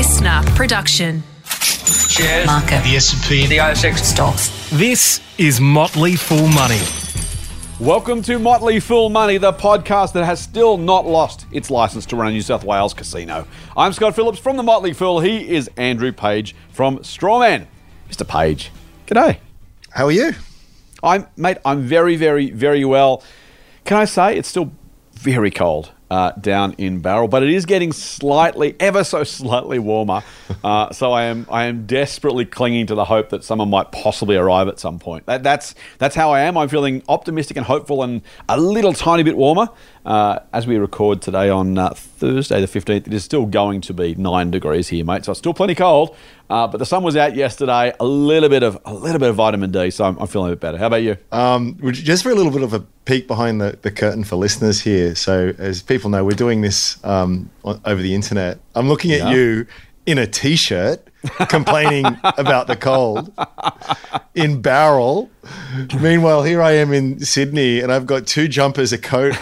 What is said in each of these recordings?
listener production. Shares. Market. The S&P. The ASX. Stocks. This is Motley Fool Money. Welcome to Motley Fool Money, the podcast that has still not lost its license to run a New South Wales casino. I'm Scott Phillips from the Motley Fool. He is Andrew Page from Strawman. Mr. Page, g'day. How are you? I'm mate. I'm very, very, very well. Can I say it's still very cold uh, down in Ballarat, but it is getting slightly, ever so slightly warmer. Uh, so I am, I am desperately clinging to the hope that someone might possibly arrive at some point. That, that's that's how I am. I'm feeling optimistic and hopeful, and a little tiny bit warmer. Uh, as we record today on uh, Thursday the 15th, it is still going to be nine degrees here, mate. So it's still plenty cold. Uh, but the sun was out yesterday. A little bit of a little bit of vitamin D, so I'm, I'm feeling a bit better. How about you? Um, just for a little bit of a peek behind the, the curtain for listeners here. So, as people know, we're doing this um, over the internet. I'm looking at Yeah. you in a t shirt complaining about the cold in Ballarat. Meanwhile, here I am in Sydney and I've got two jumpers, a coat.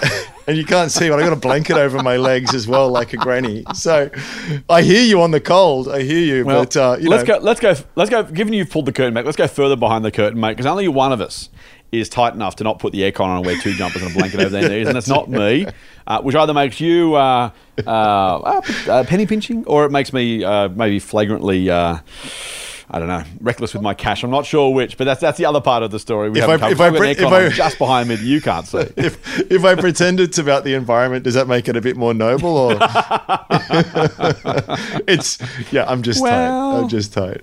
And you can't see, but I got a blanket over my legs as well, like a granny. So I hear you on the cold. I hear you, Well, but uh, you let's know, go. Let's go. Let's go. Given you've pulled the curtain back, let's go further behind the curtain, mate. Because only one of us is tight enough to not put the aircon on and wear two jumpers and a blanket over their knees, and it's not me. Uh, which either makes you uh, uh, uh, uh, penny pinching, or it makes me uh, maybe flagrantly. I don't know, reckless with my cash. I'm not sure which, but that's that's the other part of the story. We If I- covered. if I pre- if I- just behind me you can't see. if if I pretend it's about the environment, does that make it a bit more noble? Or it's yeah, I'm just tight. I'm just tight.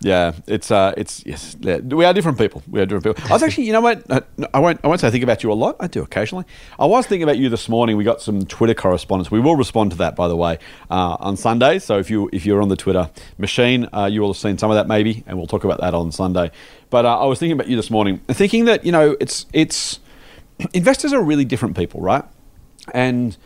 Yeah, it's uh, it's yes, yeah, we are different people. We are different people. I was actually, you know what? Uh, no, I won't. I won't say I think about you a lot. I do occasionally. I was thinking about you this morning. We got some Twitter correspondence. We will respond to that, by the way, uh, on Sunday. So if you if you're on the Twitter machine, uh, you will have seen some of that maybe, and we'll talk about that on Sunday. But uh, I was thinking about you this morning, thinking that you know, it's it's investors are really different people, right? And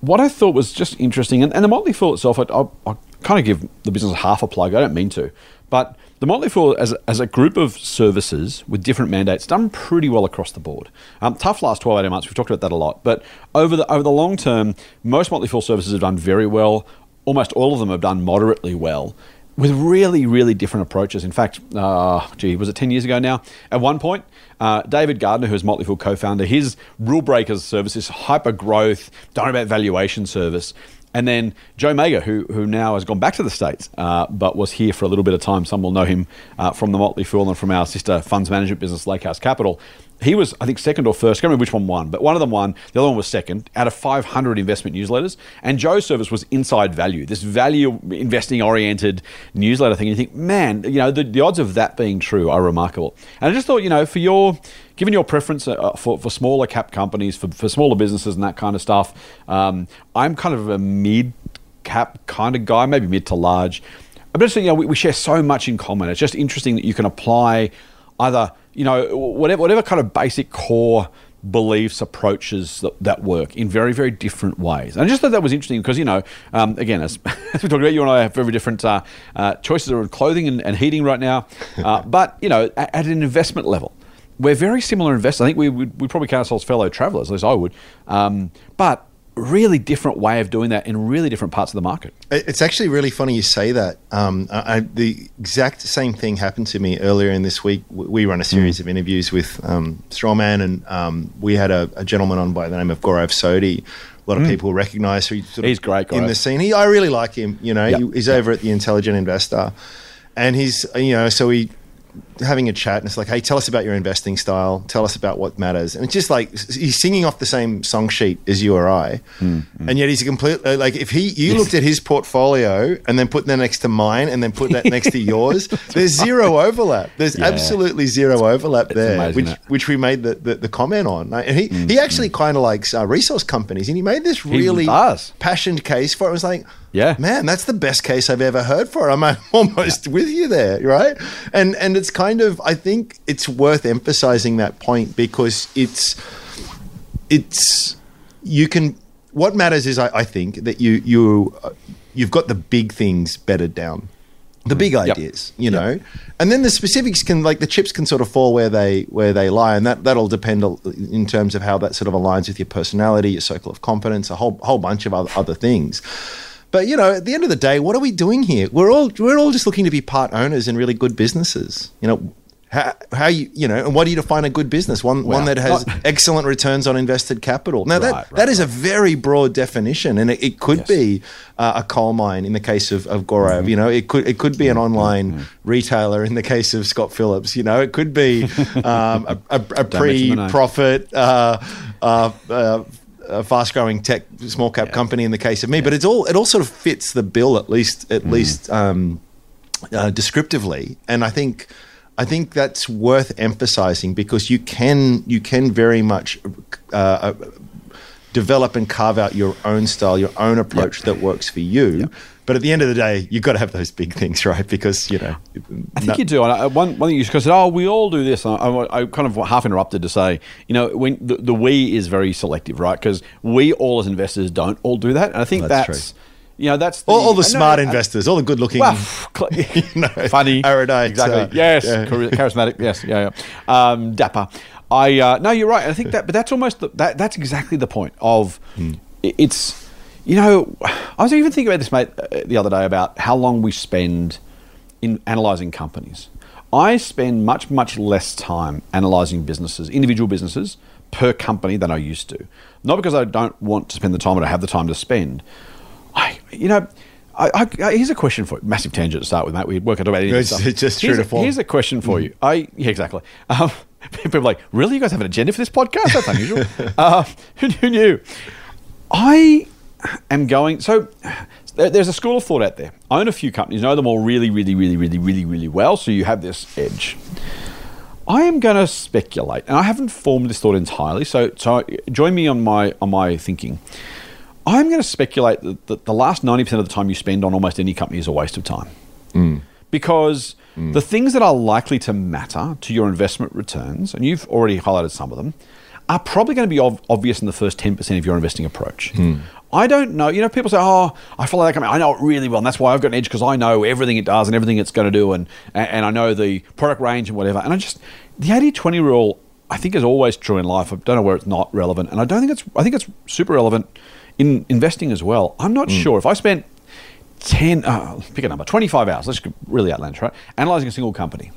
what I thought was just interesting, and, and the Motley Fool itself, I, I'll, I'll kind of give the business half a plug. I don't mean to, but the Motley Fool, as as a group of services with different mandates, done pretty well across the board. Um, tough last 12, 18 months. We've talked about that a lot, but over the over the long term, most Motley Fool services have done very well. Almost all of them have done moderately well. With really, really different approaches. In fact, uh, gee, was it 10 years ago now? At one point, uh, David Gardner, who's Motley Fool co founder, his Rule Breakers service, this hyper growth, don't about valuation service. And then Joe Magyer, who, who now has gone back to the States, uh, but was here for a little bit of time. Some will know him uh, from the Motley Fool and from our sister funds management business, Lakehouse Capital. He was, I think, second or first. I can't remember which one won, but one of them won. The other one was second out of 500 investment newsletters. And Joe's service was Inside Value, this value investing oriented newsletter thing. And you think, man, you know, the, the odds of that being true are remarkable. And I just thought, you know, for your, given your preference uh, for, for smaller cap companies, for, for smaller businesses and that kind of stuff, um, I'm kind of a mid cap kind of guy, maybe mid to large. I'm just saying, you know, we, we share so much in common. It's just interesting that you can apply either, you know, whatever, whatever kind of basic core beliefs, approaches that, that work in very, very different ways. And I just thought that was interesting because, you know, um, again, as, as we talked about, you and I have very different uh, uh, choices around clothing and, and heating right now. Uh, but, you know, at, at an investment level, we're very similar investors. I think we would we probably count ourselves fellow travelers, at least I would. Um, but really different way of doing that in really different parts of the market. It's actually really funny you say that. Um, I, the exact same thing happened to me earlier in this week. We run a series of interviews with um, Strawman, and um, we had a, a gentleman on by the name of Gaurav Sodhi. A lot of people recognize who sort of He's great, guy in the scene. He, I really like him. You know, Yep. he, he's over at the Intelligent Investor, and he's you know so he having a chat and it's like hey tell us about your investing style. Tell us about what matters. And it's just like he's singing off the same song sheet as you or i. And yet he's a complete uh, like if he you looked at his portfolio and then put that next to mine and then put that next to yours there's zero overlap. There's Yeah. absolutely zero overlap there amazing, which which we made the, the, the comment on. Like, and he, he actually kind of likes uh, resource companies and he made this really passionate case for it. It was like, Yeah. man, that's the best case I've ever heard for it. I'm almost with you there, right? And and it's kind of, I think it's worth emphasizing that point because it's it's you can. What matters is, I, I think that you you uh, you've got the big things bedded down. The big Yep. ideas, you know, and then the specifics can, like the chips, can sort of fall where they where they lie, and that that'll depend in terms of how that sort of aligns with your personality, your circle of competence, a whole whole bunch of other, other things. But you know, at the end of the day, what are we doing here? We're all we're all just looking to be part owners in really good businesses. You know, how, how you you know, and what do you define a good business? One one that has not- excellent returns on invested capital. Now that Right, right, that is a very broad definition, and it, it could Yes. be uh, a coal mine in the case of of Gaurav. Mm-hmm. You know, it could it could be an online retailer in the case of Scott Phillips. You know, it could be um, a, a, a pre name. profit. Uh, uh, a fast-growing tech small cap company in the case of me, but it's all it all sort of fits the bill at least at Mm. least um, uh, descriptively, and I think I think that's worth emphasizing because you can you can very much uh, uh, develop and carve out your own style, your own approach that works for you. But at the end of the day, you've got to have those big things, right? Because you know, I think you do. And I, one, one thing you said, oh, we all do this. And I, I kind of half interrupted to say, you know, when the, the we is very selective, right? Because we all as investors don't all do that. And I think That's that's, true. you know, that's the, all, all the smart investors, all the good-looking. Well, you know, funny, erudite, exactly. uh, yes, yeah. charismatic. Yes, yeah, yeah. Um, dapper. I uh, no, you're right. I think that, but that's almost the, that. That's exactly the point of Hmm. it's. You know, I was even thinking about this, mate, uh, the other day about how long we spend in analysing companies. I spend much, much less time analysing businesses, individual businesses, per company than I used to. Not because I don't want to spend the time or I have the time to spend. I, you know, I, I, here's a question for you. Massive tangent to start with, mate. We work out about anything. It's- it's just true here's to a, form. Here's a question for you. I yeah, exactly. Um, people are like, really? You guys have an agenda for this podcast? That's unusual. uh, who, who knew? I am going. So there's a school of thought out there. I own a few companies, know them all really, really, really, really, really, really well. So you have this edge. I am going to speculate, and I haven't formed this thought entirely. So, so join me on my on my thinking. I'm going to speculate that, that the last ninety percent of the time you spend on almost any company is a waste of time, mm. because mm. the things that are likely to matter to your investment returns, and you've already highlighted some of them, are probably going to be ov- obvious in the first ten percent of your investing approach. Hmm. I don't know. You know, people say, "Oh, I follow that company. I know it really well, and that's why I've got an edge because I know everything it does and everything it's going to do, and and I know the product range and whatever." And I just the 80-20 rule, I think, is always true in life. I don't know where it's not relevant, and I don't think it's. I think it's super relevant in investing as well. I'm not sure if I spent 10, uh, pick a number, 25 hours, let's really outlandish, right? Analyzing a single company.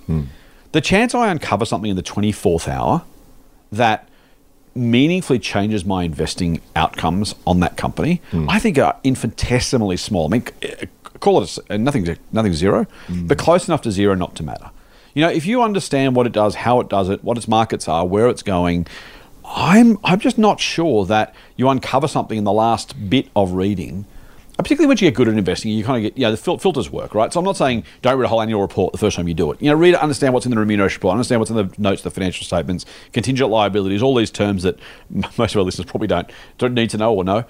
The chance I uncover something in the 24th hour that meaningfully changes my investing outcomes on that company, hmm. I think are infinitesimally small. I mean, uh, call it a, uh, nothing, nothing zero, hmm. but close enough to zero not to matter. You know, if you understand what it does, how it does it, what its markets are, where it's going, I'm I'm just not sure that you uncover something in the last bit of reading particularly once you get good at investing, you kind of get, you know, the fil- filters work, right? So I'm not saying don't read a whole annual report the first time you do it. You know, read it, understand what's in the remuneration report, understand what's in the notes, the financial statements, contingent liabilities, all these terms that most of our listeners probably don't, don't need to know or know.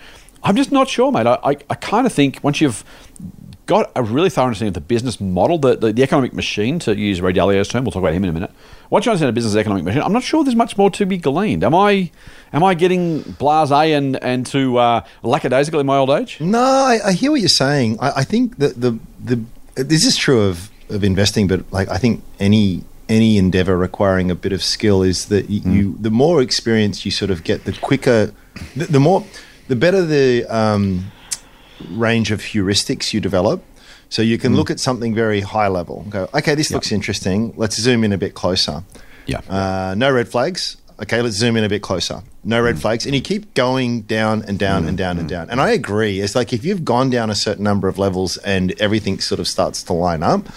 I'm just not sure, mate. I, I, I kind of think once you've got a really thorough understanding of the business model, the, the, the economic machine, to use Ray Dalio's term, we'll talk about him in a minute. Once you understand a business economic machine, I'm not sure there's much more to be gleaned. Am I am I getting blasé and, and to uh, lackadaisical in my old age? No, I, I hear what you're saying. I, I think that the the this is true of of investing, but like I think any any endeavor requiring a bit of skill is that y- you the more experience you sort of get, the quicker, the, the more, the better the um, range of heuristics you develop. So you can look at something very high level. and Go, okay, this looks interesting. Let's zoom in a bit closer. Yeah. Uh, no red flags. Okay, let's zoom in a bit closer. No red flags. And you keep going down and down and down and down. And I agree. It's like if you've gone down a certain number of levels and everything sort of starts to line up,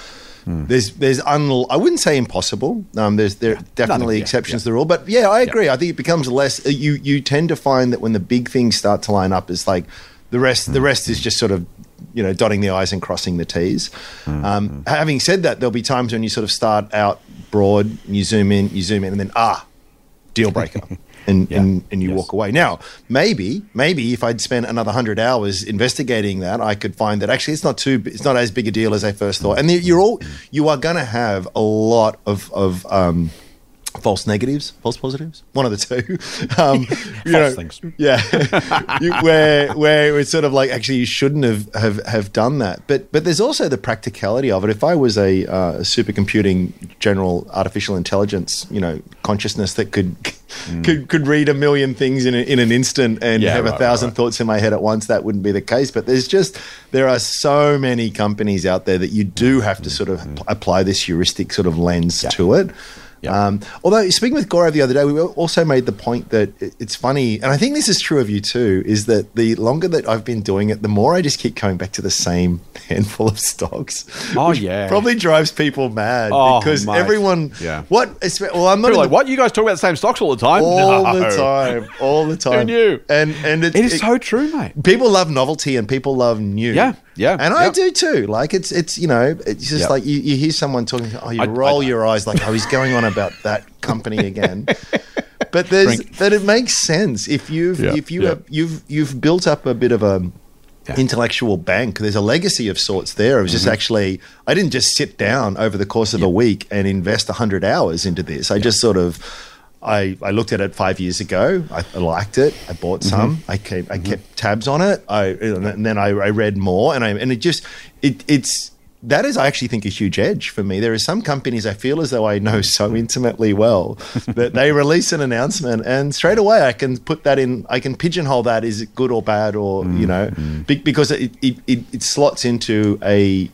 there's there's un- I wouldn't say impossible. Um, there's there are definitely yeah, exceptions yeah. to the rule, but yeah, I agree. I think it becomes less. uh, You you tend to find that when the big things start to line up, it's like the rest. The rest is just sort of you know dotting the i's and crossing the t's. Um, having said that, there'll be times when you sort of start out broad, you zoom in, you zoom in, and then ah, deal breaker. And, Yeah. and, and you Yes. walk away. Now, maybe, maybe if I'd spent another hundred hours investigating that, I could find that actually it's not too, it's not as big a deal as I first thought. And you're all, you are going to have a lot of of um, false negatives, false positives, one of the two. Um, you False things. Yeah, you, where where it's sort of like actually you shouldn't have, have have done that. But but there's also the practicality of it. If I was a uh, supercomputing general artificial intelligence, you know, consciousness that could could could read a million things in a, in an instant and Mm. Yeah, have a thousand right. thoughts in my head at once, that wouldn't be the case. But there's just there are so many companies out there that you do have to sort of apply this heuristic sort of lens to it. Yeah. Um, although speaking with Gaurav the other day, we also made the point that it's funny, and I think this is true of you too. Is that the longer that I've been doing it, the more I just keep coming back to the same handful of stocks. Oh, yeah. probably drives people mad Oh, because mate. everyone. Yeah. What? Well, I'm not People are in like, the- what? You guys talk about the same stocks all the time? all No. the time, all the time. knew? And and it, It is it- so true, mate. people love novelty and people love new. Yeah, yeah, and I yep. do too. Like it's it's you know it's just Yep. like you, you hear someone talking. Oh, you I- I roll don't. your eyes like oh he's going on about that company again. But there's that it makes sense if you've Yeah, if you yeah. have you've you've built up a bit of a Yeah. intellectual bank. There's a legacy of sorts there. It was just Mm-hmm. actually I didn't just sit down over the course of a week and invest hundred hours into this. I just sort of I, I looked at it five years ago. I, I liked it. I bought Mm-hmm. some. I kept, I kept tabs on it. I and then I, I read more, and I and it just it it's that is I actually think a huge edge for me. There are some companies I feel as though I know so intimately well that they release an announcement, and straight away I can put that in. I can pigeonhole that is it good or bad, or you know, mm-hmm. be, because it, it, it, it slots into a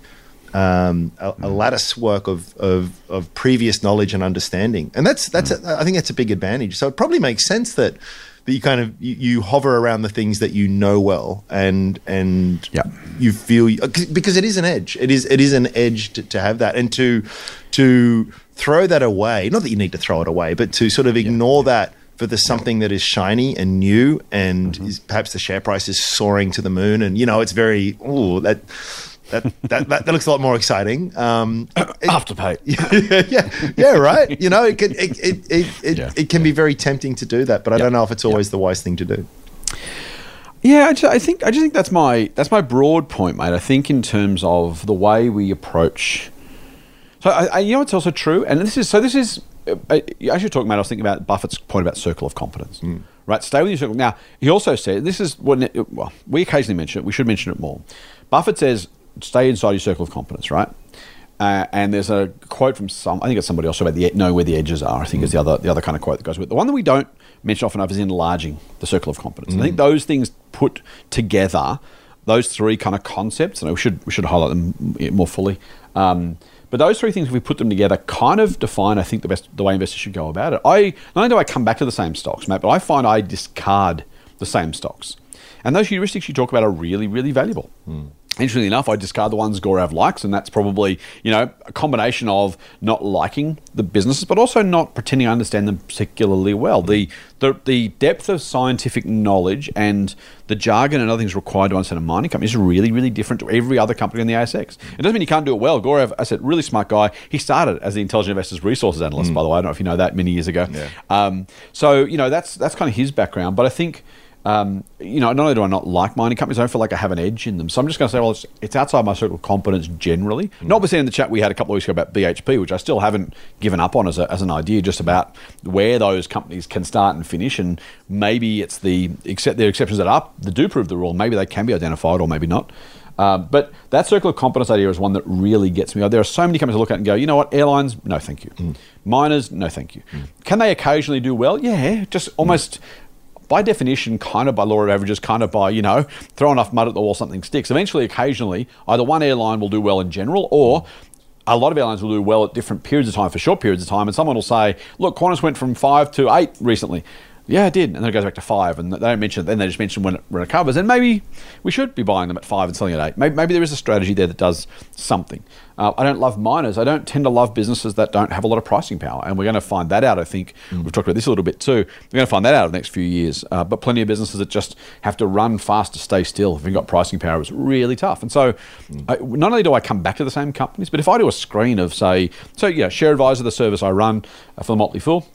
um, a, a mm. lattice work of, of of previous knowledge and understanding, and that's that's mm. a, I think that's a big advantage. So it probably makes sense that that you kind of you, you hover around the things that you know well, and and Yeah. you feel uh, because it is an edge. It is it is an edge to, to have that and to to throw that away. Not that you need to throw it away, but to sort of ignore that for the something that is shiny and new, and mm-hmm. is, perhaps the share price is soaring to the moon, and you know it's very oh that. That, that, that, that looks a lot more exciting. Um, it- Afterpay. yeah, yeah, right. You know, it can it it it, it, Yeah. it can be very tempting to do that, but I don't know if it's always the wise thing to do. Yeah, I, just, I think I just think that's my that's my broad point, mate. I think in terms of the way we approach. So I, I, you know, it's also true, and this is so. This is uh, uh, as you're talking about. I was thinking about Buffett's point about circle of competence. Right, stay with your circle. Now he also said this is what well we occasionally mention it. We should mention it more. Buffett says stay inside your circle of competence. Right. Uh, and there's a quote from some, I think it's somebody else about the know where the edges are. I think is the other the other kind of quote that goes with it. The one that we don't mention often enough is enlarging the circle of competence. And I think those things put together, those three kind of concepts, and we should we should highlight them more fully. Um, but those three things, if we put them together, kind of define, I think, the best the way investors should go about it. I not only do I come back to the same stocks, Matt, but I find I discard the same stocks. And those heuristics you talk about are really, really valuable. Interestingly enough, I discard the ones Gaurav likes, and that's probably you know a combination of not liking the businesses, but also not pretending I understand them particularly well. The the, the depth of scientific knowledge and the jargon and other things required to understand a mining company is really, really different to every other company in the ASX. It doesn't mean you can't do it well. Gaurav, I said, really smart guy. He started as the Intelligent Investors Resources Analyst, by the way. I don't know if you know that many years ago. Yeah. Um, so you know that's that's kind of his background, but I think um, you know, not only do I not like mining companies, I don't feel like I have an edge in them. So I'm just going to say, well, it's, it's outside my circle of competence generally. Notwithstanding in the chat we had a couple of weeks ago about BHP, which I still haven't given up on as, a, as an idea, just about where those companies can start and finish. And maybe it's the except there are exceptions that are that do prove the rule. Maybe they can be identified or maybe not. Um, but that circle of competence idea is one that really gets me. There are so many companies I look at and go, you know what, airlines, no thank you. Miners, no thank you. Can they occasionally do well? Yeah, just almost by definition, kind of by law of averages, kind of by, you know, throw enough mud at the wall, something sticks. Eventually, occasionally, either one airline will do well in general or a lot of airlines will do well at different periods of time for short periods of time. And someone will say, look, Qantas went from five to eight recently. Yeah, it did. And then it goes back to five. And they don't mention it. Then they just mention when it recovers. And maybe we should be buying them at five and selling at eight. Maybe, maybe there is a strategy there that does something. Uh, I don't love miners. I don't tend to love businesses that don't have a lot of pricing power. And we're going to find that out, I think. We've talked about this a little bit too. We're going to find that out in the next few years. Uh, but plenty of businesses that just have to run fast to stay still. If you've got pricing power, it's really tough. And so I, not only do I come back to the same companies, but if I do a screen of, say, so yeah, Share Advisor, the service I run uh, for the Motley Fool,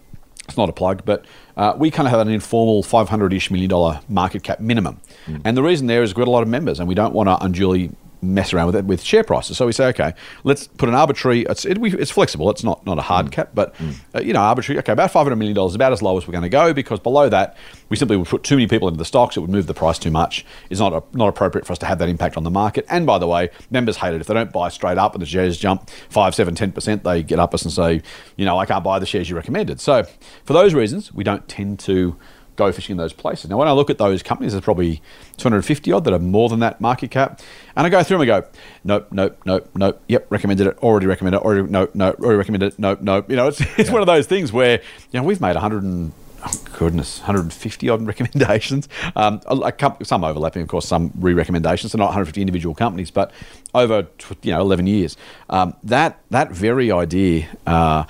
it's not a plug, but uh, we kind of have an informal 500 ish million dollar market cap minimum. And the reason there is we've got a lot of members and we don't want to unduly mess around with it with share prices. So we say, okay, let's put an arbitrary. It's it, we, it's flexible. It's not not a hard cap, but uh, you know, arbitrary. Okay, about five hundred million dollars is about as low as we're going to go because below that, we simply would put too many people into the stocks. It would move the price too much. It's not a, not appropriate for us to have that impact on the market. And by the way, members hate it if they don't buy straight up and the shares jump five, seven, ten percent. They get up us and say, you know, I can't buy the shares you recommended. So for those reasons, we don't tend to go fishing in those places. Now, when I look at those companies, there's probably 250 odd that are more than that market cap, and I go through them and go, nope, nope, nope, nope, yep, recommended it, already recommended it, already, no, no, already recommended it, nope, nope. You know, it's, it's one of those things where, you know, we've made 100 and, oh goodness, 150 odd recommendations. Um, a some overlapping, of course, some re-recommendations, so not 150 individual companies, but over, you know, 11 years. Um, that, that very idea, uh,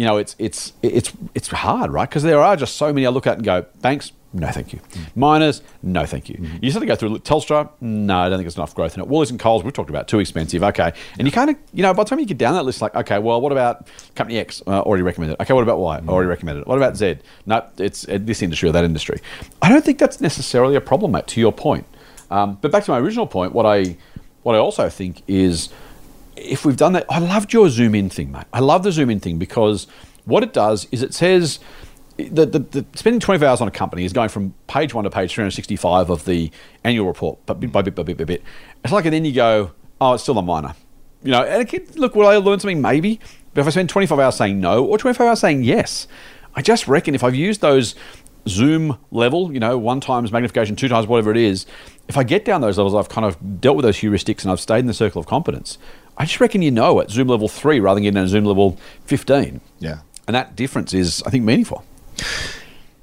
you know, it's it's it's it's hard, right? Because there are just so many I look at and go, banks, no, thank you. Miners, no, thank you. You sort of go through Telstra, no, I don't think there's enough growth in it. Woolies and Coles, we've talked about, too expensive. Okay, and you kind of, you know, by the time you get down that list, like, okay, well, what about company X? Uh, already recommended. Okay, what about Y? Already recommended. What about Z? No, it's uh, this industry or that industry. I don't think that's necessarily a problem, mate. To your point, um, but back to my original point, what I what I also think is if we've done that, I loved your zoom in thing, mate. I love the zoom in thing because what it does is it says that the, the spending 24 hours on a company is going from page one to page 365 of the annual report, but bit by bit by bit by bit. It's like, and then you go, oh, it's still a minor. You know, and can, look, will I learn something? Maybe. But if I spend 25 hours saying no or 25 hours saying yes, I just reckon if I've used those zoom level, you know, one times magnification, two times whatever it is, if I get down those levels, I've kind of dealt with those heuristics and I've stayed in the circle of competence. I just reckon you know at zoom level three rather than getting at zoom level 15. Yeah. And that difference is, I think, meaningful.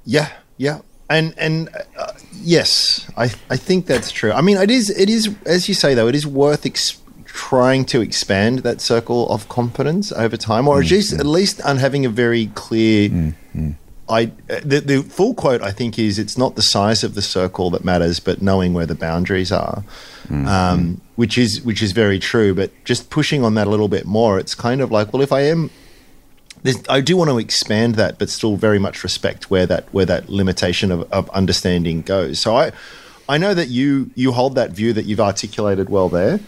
Yeah, yeah, and and uh, yes, I I think that's true. I mean, it is it is as you say though, it is worth ex- trying to expand that circle of competence over time, or at mm, least mm. at least on having a very clear. Mm, I the, the full quote I think is it's not the size of the circle that matters, but knowing where the boundaries are, um, which is which is very true. But just pushing on that a little bit more, it's kind of like, well, if I am I do want to expand that, but still very much respect where that where that limitation of, of understanding goes. So I I know that you you hold that view that you've articulated well there,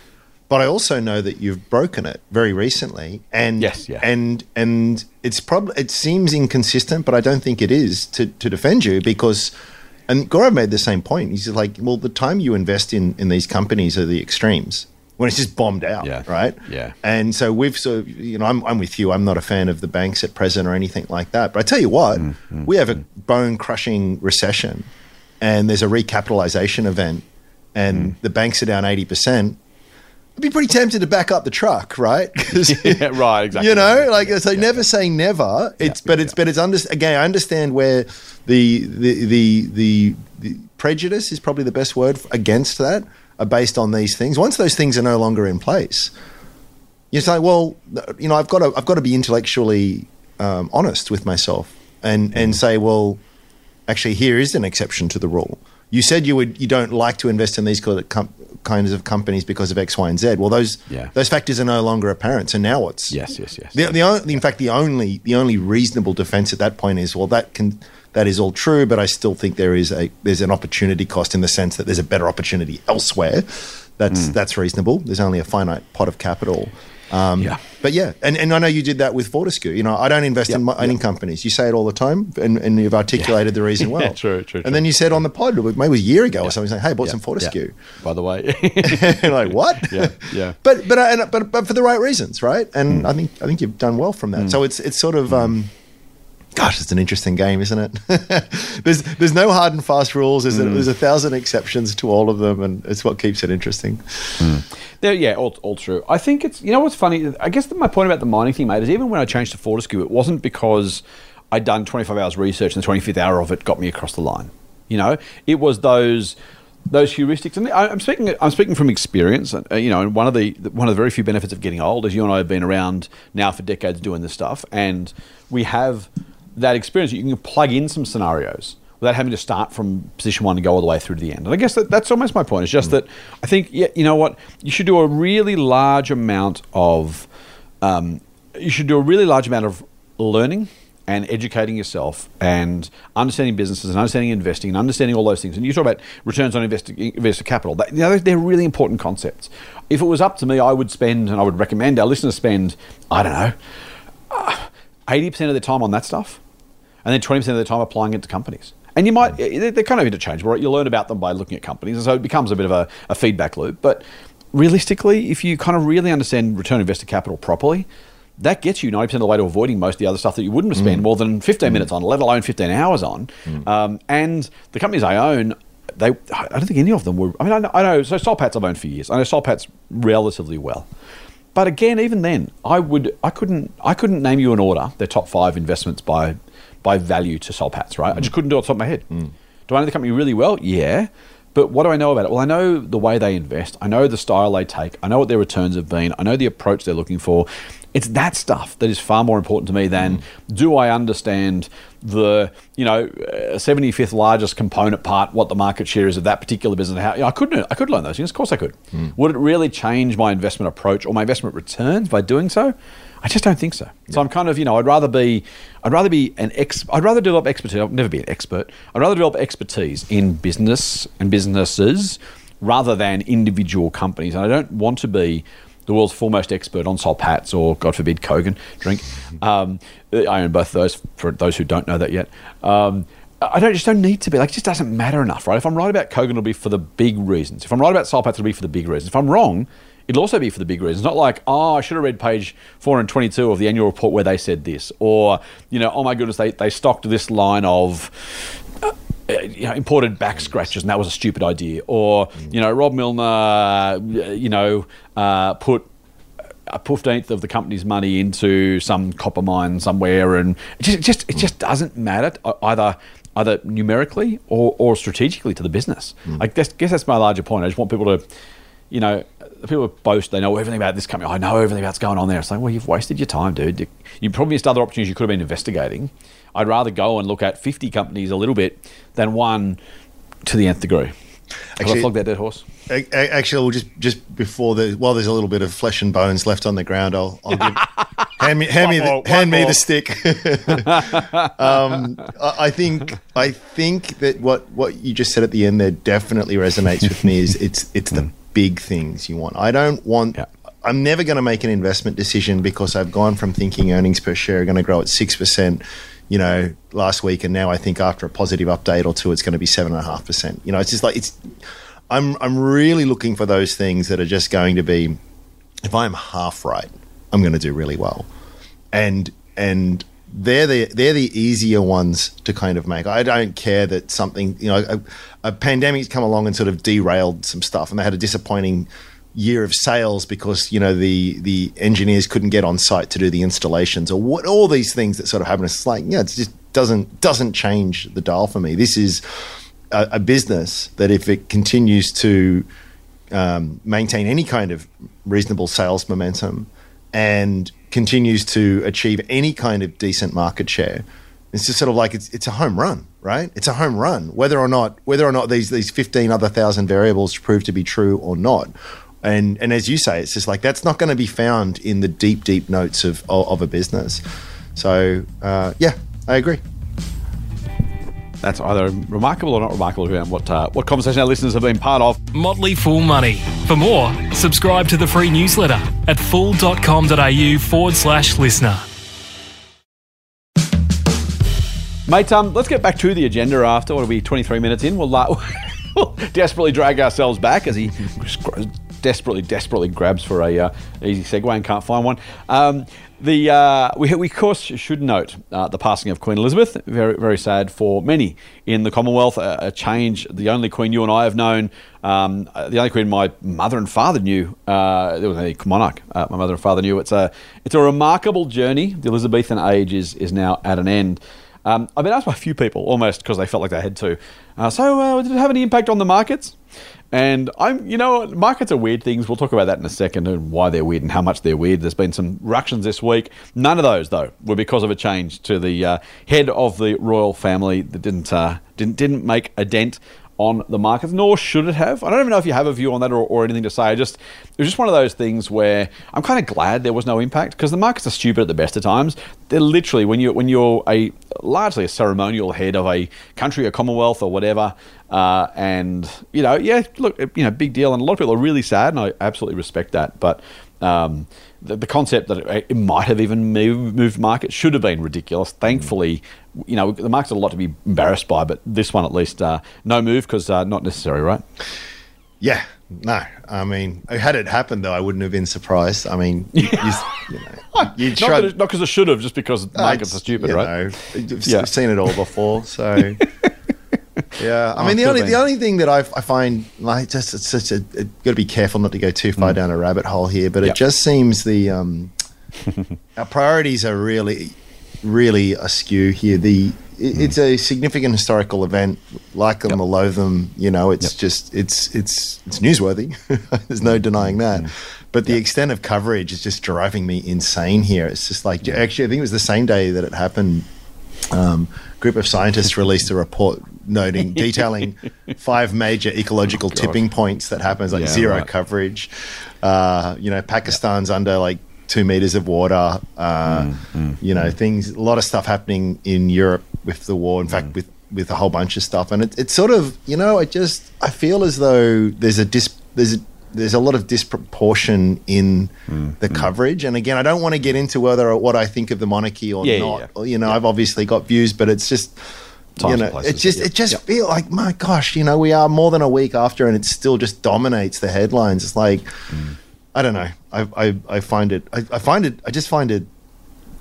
but I also know that you've broken it very recently, and Yes, yeah. and and it's probably it seems inconsistent, but I don't think it is to to defend you because. And Gaurav made the same point. He's like, well, the time you invest in, in these companies are the extremes when it's just bombed out, Yeah. right? Yeah. And so we've so you know I'm I'm with you. I'm not a fan of the banks at present or anything like that. But I tell you what, Mm, we have a bone crushing recession, and there's a recapitalization event, and Mm. the banks are down eighty percent. I'd be pretty tempted to back up the truck, right? Yeah, right, exactly. You know, like so, never say never. It's but it's but it's under, again. I understand where the the the the, the prejudice is probably the best word against that are based on these things. Once those things are no longer in place, you say, well, you know, I've got to I've got to be intellectually um, honest with myself and and say, well, actually, here is an exception to the rule. You said you would you don't like to invest in these com- kinds of companies because of X, Y, and Z. Well, those Yeah. those factors are no longer apparent. So now what's Yes, yes, yes. the, the only, in fact, the only the only reasonable defense at that point is well, that can that is all true, but I still think there is a there's an opportunity cost in the sense that there's a better opportunity elsewhere. That's Hmm. that's reasonable. There's only a finite pot of capital. Um, Yeah. But yeah, and, and I know you did that with Fortescue. You know, I don't invest in Yep, mining company. You say it all the time, and, and you've articulated the reason well. Yeah, true, true, And then you said on the pod, maybe it was a year ago or something, saying, "Hey, I bought Yeah, some Fortescue." yeah. By the way, like what? Yeah, yeah. But but uh, and, but but for the right reasons, right? And I think I think you've done well from that. So it's it's sort of. Um, Gosh, it's an interesting game, isn't it? there's there's no hard and fast rules. There's, a, Hmm. there's a thousand exceptions to all of them, and it's what keeps it interesting. Yeah, yeah, all, all true. I think it's you know what's funny. I guess my point about the mining thing, mate, is even when I changed to Fortescue, it wasn't because I'd done 25 hours research and the 25th hour of it got me across the line. You know, it was those those heuristics, and I'm speaking I'm speaking from experience. uh, You know, and one of the one of the very few benefits of getting old is you and I have been around now for decades doing this stuff, and we have that experience. You can plug in some scenarios without having to start from position one and go all the way through to the end. And I guess that, that's almost my point. It's just that I think, yeah, you know what, you should do a really large amount of, um, you should do a really large amount of learning and educating yourself and understanding businesses and understanding investing and understanding all those things. And you talk about returns on invested, invested capital. That, you know, they're really important concepts. If it was up to me, I would spend, and I would recommend our listeners spend, I don't know, uh, 80% of their time on that stuff and then 20% of their time applying it to companies. And you might, they're kind of interchangeable, right? You learn about them by looking at companies. And so it becomes a bit of a, a feedback loop. But realistically, if you kind of really understand return on invested capital properly, that gets you 90% of the way to avoiding most of the other stuff that you wouldn't spend more than 15 minutes on, let alone 15 hours on. Um, and the companies I own, they, I don't think any of them were. I mean, I know, I know so Soul Patts I've owned for years. I know Soul Patts relatively well. But again, even then, I would, I couldn't, I couldn't name you an order, their top five investments by, by value to Soul Patts, right? I just mm. couldn't do it off the top of my head. Mm. Do I know the company really well? Yeah. But what do I know about it? Well, I know the way they invest. I know the style they take. I know what their returns have been. I know the approach they're looking for. It's that stuff that is far more important to me than do I understand the you know uh, seventy fifth largest component part, what the market share is of that particular business. How you know, I could I could learn those things. Of course, I could. Hmm. Would it really change my investment approach or my investment returns by doing so? I just don't think so. So I'm kind of, you know, I'd rather be, I'd rather be an ex, I'd rather develop expertise. I'll never be an expert. I'd rather develop expertise in business and businesses rather than individual companies. And I don't want to be the world's foremost expert on Soul Patts or, God forbid, Kogan drink. Um, I own both of those. For those who don't know that yet. Um, I don't just don't need to be like it just doesn't matter enough, right? If I'm right about Kogan, it'll be for the big reasons. If I'm right about Soul Patts, it'll be for the big reasons. If I'm wrong, it'll also be for the big reasons. Not like, oh, I should have read page 422 of the annual report where they said this, or you know, oh my goodness, they they stocked this line of. Uh, Uh, you know, imported back scratches, and that was a stupid idea. Or, mm. you know, Rob Millner, uh, you know, uh, put a fifteenth of the company's money into some copper mine somewhere, and it just, it just it mm. just doesn't matter uh, either either numerically or, or strategically to the business. Mm. I guess, guess that's my larger point. I just want people to, you know, people boast they know everything about this company. I know everything about what's going on there. It's like, well, you've wasted your time, dude. You, you probably missed other opportunities you could have been investigating. I'd rather go and look at 50 companies a little bit than one to the nth degree. Have I Actually- flogged that dead horse? A- a- Actually, we'll just just before the while there's a little bit of flesh and bones left on the ground, I'll, I'll give, hand me hand me more, the, hand me the stick. um, I, I think I think that what what you just said at the end there definitely resonates with me. Is it's it's the big things you want. I don't want. Yeah. I'm never going to make an investment decision because I've gone from thinking earnings per share are going to grow at six percent, you know, last week, and now I think after a positive update or two, it's going to be seven and a half percent. You know, it's just like it's. I'm I'm really looking for those things that are just going to be. If I'm half right, I'm going to do really well, and and they're the they're the easier ones to kind of make. I don't care that something you know a, a pandemic's come along and sort of derailed some stuff, and they had a disappointing year of sales because you know the the engineers couldn't get on site to do the installations or what all these things that sort of happen. It's like yeah, it just doesn't doesn't change the dial for me. This is a, a business that if it continues to um, maintain any kind of reasonable sales momentum and continues to achieve any kind of decent market share, it's just sort of like it's it's a home run, right? It's a home run, whether or not whether or not these these fifteen other thousand variables prove to be true or not. And and as you say, it's just like that's not going to be found in the deep deep notes of of, of a business. So uh, yeah, I agree. That's either remarkable or not remarkable around what uh, what conversation our listeners have been part of. Motley Fool Money. For more, subscribe to the free newsletter at fool.com.au forward slash listener. Mate, um, let's get back to the agenda after what will be 23 minutes in. We'll, uh, we'll desperately drag ourselves back as he desperately, desperately grabs for a uh, easy segue and can't find one. Um, the uh, we, we of course should note uh, the passing of Queen Elizabeth. Very very sad for many in the Commonwealth. A, a change. The only Queen you and I have known. Um, uh, the only Queen my mother and father knew. Uh, there was a monarch. Uh, my mother and father knew. It's a it's a remarkable journey. The Elizabethan age is is now at an end. Um, I've been asked by a few people, almost because they felt like they had to. Uh, so, did it have any impact on the markets? And I'm, you know, markets are weird things. We'll talk about that in a second and why they're weird and how much they're weird. There's been some ructions this week. None of those, though, were because of a change to the uh, head of the royal family that didn't uh, didn't didn't make a dent on the markets, nor should it have. I don't even know if you have a view on that or, or anything to say. I just it was just one of those things where I'm kind of glad there was no impact because the markets are stupid at the best of times. They're literally when you when you're a largely a ceremonial head of a country, a commonwealth or whatever, uh, and you know, yeah, look, you know, big deal, and a lot of people are really sad, and I absolutely respect that, but. Um, the, the, concept that it, it, might have even moved, moved markets should have been ridiculous. Thankfully, you know, the market's a lot to be embarrassed by, but this one at least, uh, no move because uh, not necessary, right? Yeah, no. I mean, had it happened though, I wouldn't have been surprised. I mean, you, you, you know, you'd not because it should have, just because markets are stupid, right? Know, I've yeah. seen it all before, so. Yeah, I oh, mean the only the only thing that I, I find like just it's such a it, got to be careful not to go too far mm. down a rabbit hole here, but yep. it just seems the um, our priorities are really really askew here. The it, mm. it's a significant historical event, like them yep. or loathe them. You know, it's yep. just it's it's it's newsworthy. There's no denying that. Mm. But the extent of coverage is just driving me insane here. It's just like actually, I think it was the same day that it happened. Um, group of scientists released a report noting detailing five major ecological oh, tipping points that happens like yeah, zero right. coverage. Uh, you know, Pakistan's yeah. under like two meters of water. Uh, mm, mm, you know, mm. things. A lot of stuff happening in Europe with the war. In fact, mm. with with a whole bunch of stuff, and it, it's sort of you know, I just I feel as though there's a dis, there's a there's a lot of disproportion in mm, the mm. coverage. And again, I don't want to get into whether what I think of the monarchy or yeah, not. Yeah, You know, yeah. I've obviously got views, but it's just you know, it just it just yep. feel like my gosh, you know, we are more than a week after, and it still just dominates the headlines. It's like mm. I don't know. I I, I find it. I, I, find it. I just find it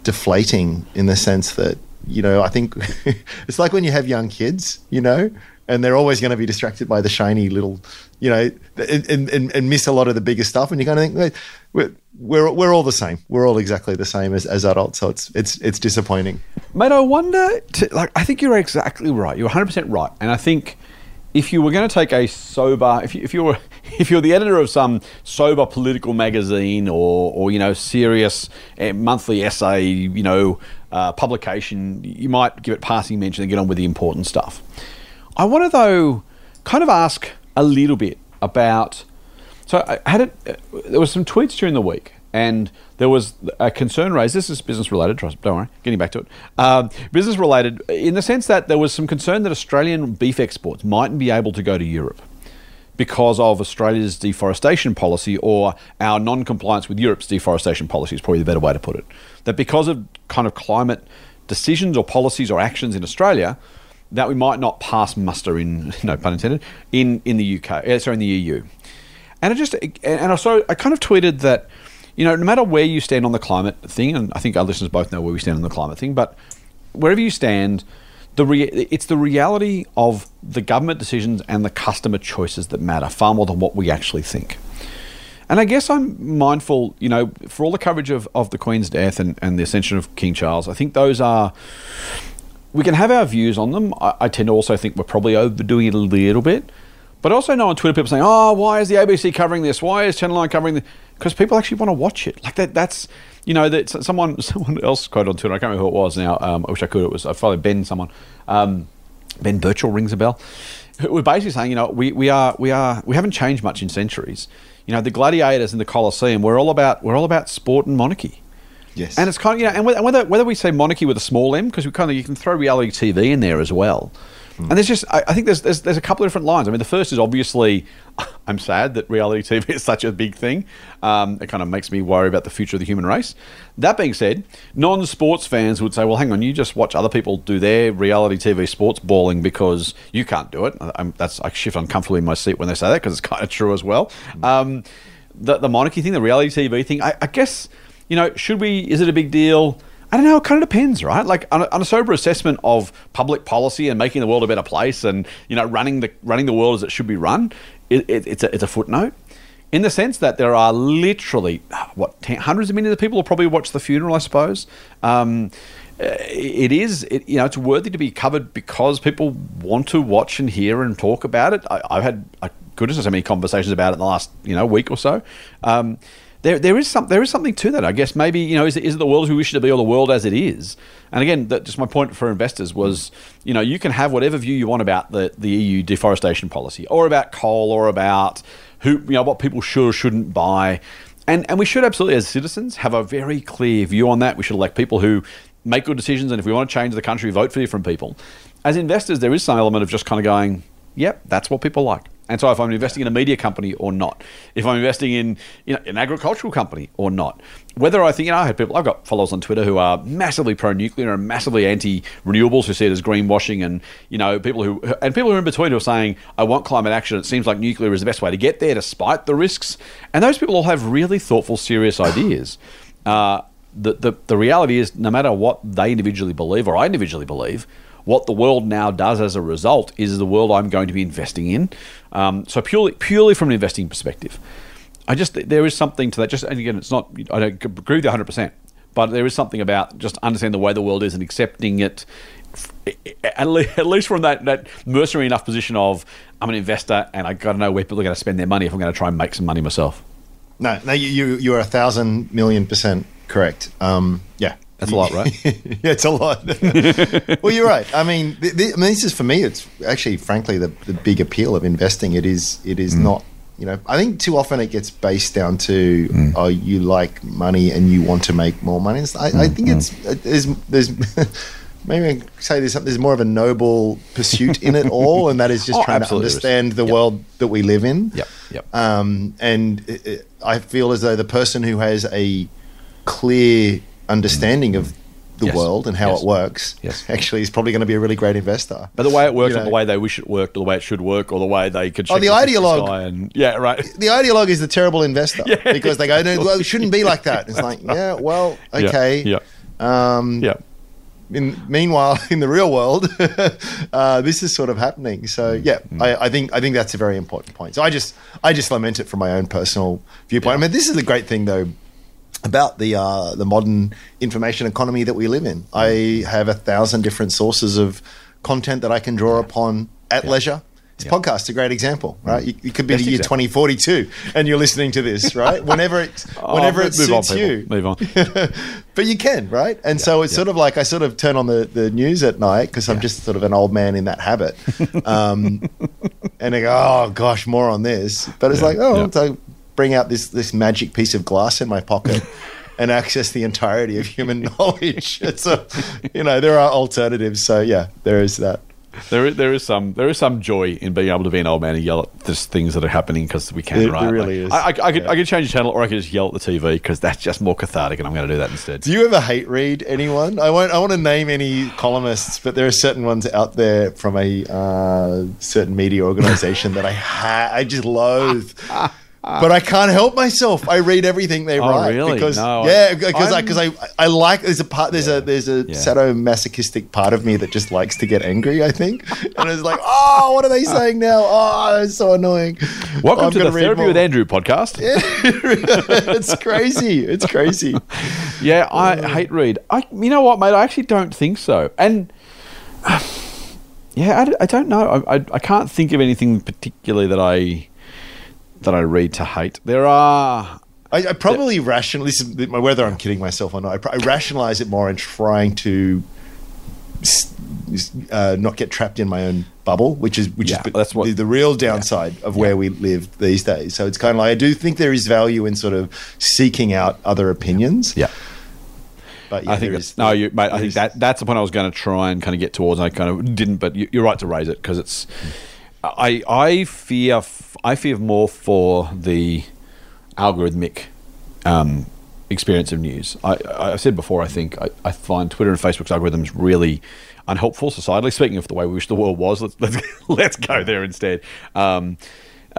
deflating in the sense that you know. I think it's like when you have young kids, you know, and they're always going to be distracted by the shiny little, you know, and, and, and miss a lot of the bigger stuff. And you're going to think we're, we're we're all the same. We're all exactly the same as, as adults. So it's it's it's disappointing. Mate, I wonder. To, like, I think you're exactly right. You're 100 percent right. And I think if you were going to take a sober, if you, if you were if you're the editor of some sober political magazine or or you know serious eh, monthly essay, you know, uh, publication, you might give it passing mention and get on with the important stuff. I want to, though, kind of ask a little bit about. So I had it. Uh, there was some tweets during the week, and there was a concern raised. This is business related. Trust, don't worry. Getting back to it. Um, business related in the sense that there was some concern that Australian beef exports mightn't be able to go to Europe because of Australia's deforestation policy or our non-compliance with Europe's deforestation policy is probably the better way to put it. That because of kind of climate decisions or policies or actions in Australia, that we might not pass muster in, no pun intended, in, in the UK, uh, sorry, in the EU. And I just, and I saw, I kind of tweeted that, you know, no matter where you stand on the climate thing, and I think our listeners both know where we stand on the climate thing, but wherever you stand, the rea- it's the reality of the government decisions and the customer choices that matter far more than what we actually think. And I guess I'm mindful, you know, for all the coverage of, of the Queen's death and, and the ascension of King Charles, I think those are we can have our views on them. I, I, tend to also think we're probably overdoing it a little bit. But also know on Twitter people saying, "Oh, why is the ABC covering this? Why is Channel Nine covering this?" Because people actually want to watch it. Like that. That's you know that someone someone else quoted on Twitter. I can't remember who it was now. Um, I wish I could. It was I followed Ben. Someone. Um, ben Birchall rings a bell. We're basically saying, you know, we, we are we are we haven't changed much in centuries. You know, the gladiators in the Colosseum. We're all about we're all about sport and monarchy. Yes. And it's kind of, you know, and whether, whether we say monarchy with a small m, because we kind of, you can throw reality TV in there as well. Mm. And there's just, I, I think there's, there's, there's a couple of different lines. I mean, the first is obviously, I'm sad that reality TV is such a big thing. Um, it kind of makes me worry about the future of the human race. That being said, non sports fans would say, well, hang on, you just watch other people do their reality TV sports balling because you can't do it. I'm, that's, I shift uncomfortably in my seat when they say that because it's kind of true as well. Mm. Um, the, the monarchy thing, the reality TV thing, I, I guess you know, should we? Is it a big deal? I don't know. It kind of depends, right? Like on a, on a, sober assessment of public policy and making the world a better place, and you know, running the running the world as it should be run, it, it, it's a it's a footnote. In the sense that there are literally what ten, hundreds of millions of people will probably watch the funeral, I suppose. Um, it is, it, you know, it's worthy to be covered because people want to watch and hear and talk about it. I, have had, goodness, so many conversations about it in the last, you know, week or so. Um, there there is some there is something to that. I guess maybe you know is it, is it the world we wish it to be or the world as it is? And again, that just my point for investors was you know you can have whatever view you want about the the EU deforestation policy or about coal or about who you know what people should or shouldn't buy. And, and we should absolutely, as citizens, have a very clear view on that. We should elect people who make good decisions, and if we want to change the country, vote for different people. As investors, there is some element of just kind of going, yep, that's what people like. And so if I'm investing in a media company or not, if I'm investing in you know, an agricultural company or not, whether I think, you know, I had people, I've got followers on Twitter who are massively pro-nuclear and massively anti-renewables who see it as greenwashing and, you know, people who, and people who are in between who are saying, I want climate action. It seems like nuclear is the best way to get there despite the risks. And those people all have really thoughtful, serious ideas. Uh, the, the, the reality is, no matter what they individually believe or I individually believe, what the world now does as a result is the world I'm going to be investing in. Um, so purely purely from an investing perspective, I just there is something to that. Just and again, it's not I don't agree with you 100, percent but there is something about just understanding the way the world is and accepting it. At least from that, that mercenary enough position of I'm an investor and I got to know where people are going to spend their money if I'm going to try and make some money myself. No, no, you you, are a thousand million percent correct. Um, yeah, that's a lot, right? yeah, it's a lot. well, you're right. I mean, the, the, I mean, this is for me. It's actually, frankly, the, the big appeal of investing. It is, it is mm. not. You know, I think too often it gets based down to, mm. oh, you like money and you want to make more money. I, mm. I think it's there's there's. maybe I say there's, something there's more of a noble pursuit in it all, and that is just oh, trying to understand the yep. world that we live in. Yep, yep. Um, and it, it, I feel as though the person who has a clear understanding of the yes. world and how yes. it works, yes. actually is probably going to be a really great investor. But the way it works, you know, or the way they wish it worked, or the way it should work, or the way they could. Oh, the ideologue. And, yeah, right. The ideologue is the terrible investor yeah. because they go, no, well, it shouldn't be like that. It's like, yeah, well, okay. Yeah. Yeah. Um, yeah. In, meanwhile, in the real world, uh, this is sort of happening. So mm. yeah, mm. I, I, think I think that's a very important point. So I just I just lament it from my own personal viewpoint. Yeah. I mean, this is the great thing though about the uh, the modern information economy that we live in. I have a thousand different sources of content that I can draw upon at yeah. leisure. This yeah. podcast a great example, right? You, you could be the year twenty forty two, and you're listening to this, right? Whenever it oh, whenever it suits on, you, move on. but you can, right? And yeah, so it's sort of like I sort of turn on the, the news at night because I'm just sort of an old man in that habit, um, and I go, oh gosh, more on this. But it's like, oh, so bring out this this magic piece of glass in my pocket and access the entirety of human knowledge. It's a, you know, there are alternatives. So yeah, there is that. There is, there is some there is some joy in being able to be an old man and yell at just things that are happening because we can. It, right? It really like, is. I, I, I could I could change the channel or I could just yell at the TV because that's just more cathartic, and I'm going to do that instead. Do you ever hate read anyone? I won't. I want to name any columnists, but there are certain ones out there from a uh, certain media organization that I ha- I just loathe. but I can't help myself. I read everything they oh, write really? because no, yeah, because I because I, I like there's a part there's yeah. a there's a yeah. sadomasochistic part of me that just likes to get angry. I think, and it's like, oh, what are they saying now? Oh, it's so annoying. Welcome to the Therapy more. with Andrew podcast. Yeah. it's crazy. It's crazy. Yeah, I uh. hate read. I you know what, mate? I actually don't think so, and. Yeah, I, I don't know. I, I, I can't think of anything particularly that I that I read to hate. There are. I, I probably yeah. rational. Whether I'm kidding myself or not. I, I rationalize it more in trying to uh, not get trapped in my own bubble, which is which yeah, is that's what, the, the real downside yeah. of where we live these days. So it's kind of like I do think there is value in sort of seeking out other opinions. Yeah. But yeah, I think is, no, you, mate. I think that that's the point I was going to try and kind of get towards. I kind of didn't, but you, are right to raise it because it's. I I fear I fear more for the algorithmic um, experience of news. I, I said before, I think I, I, find Twitter and Facebook's algorithms really unhelpful societally. Speaking of the way we wish the world was, let's let's, let's go there instead. Um,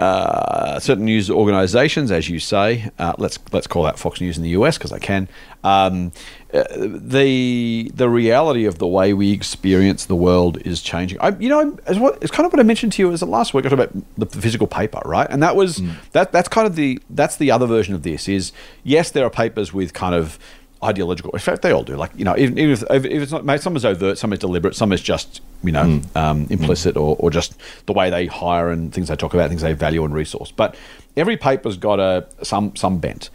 uh, certain news organisations, as you say, uh, let's let's call that Fox News in the US because I can. Um, uh, the the reality of the way we experience the world is changing. I, you know, as what it's kind of what I mentioned to you as last week. I talked about the physical paper, right? And that was mm. that that's kind of the that's the other version of this. Is yes, there are papers with kind of ideological. In fact, they all do. Like you know, even, even if, if, it's not, some is overt, some is deliberate, some is just you know mm. um, implicit, mm. or, or just the way they hire and things they talk about, things they value and resource. But every paper's got a some some bent.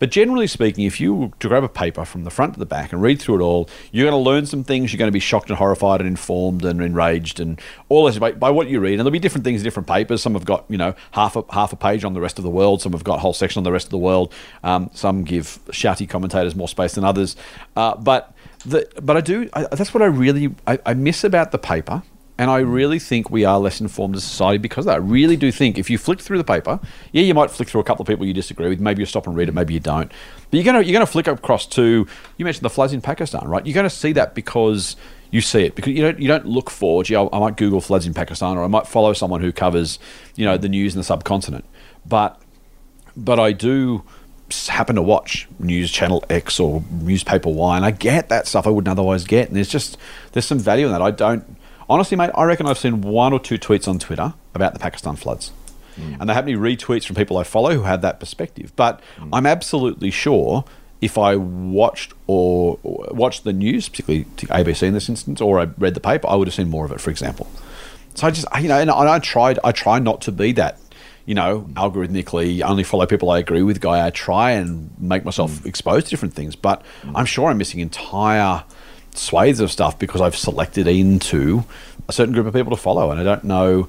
But generally speaking, if you to grab a paper from the front to the back and read through it all, you're going to learn some things. You're going to be shocked and horrified and informed and enraged and all this by, by what you read. And there'll be different things in different papers. Some have got you know half a half a page on the rest of the world. Some have got whole section on the rest of the world. Um, some give shouty commentators more space than others. Uh, but the, but I do. I, that's what I really I, I miss about the paper. And I really think we are less informed as a society because of that. I really do think if you flick through the paper, yeah, you might flick through a couple of people you disagree with. Maybe you stop and read it, maybe you don't. But you're gonna you're gonna flick across to you mentioned the floods in Pakistan, right? You're gonna see that because you see it because you don't you don't look for gee, I I might Google floods in Pakistan or I might follow someone who covers you know the news in the subcontinent. But but I do happen to watch News Channel X or Newspaper Y, and I get that stuff I wouldn't otherwise get. And there's just there's some value in that. I don't honestly, mate. I reckon I've seen one or two tweets on Twitter about the Pakistan floods, mm. and they happen to be retweets from people I follow who have that perspective. But mm. I'm absolutely sure. If I watched or or watched the news, particularly to ABC in this instance, or I read the paper, I would have seen more of it. For example, so I just, you know, and I, I tried, I try not to be that, you know, mm. algorithmically only follow people I agree with guy. I try and make myself exposed to different things, but I'm sure I'm missing entire swathes of stuff because I've selected into a certain group of people to follow, and I don't know.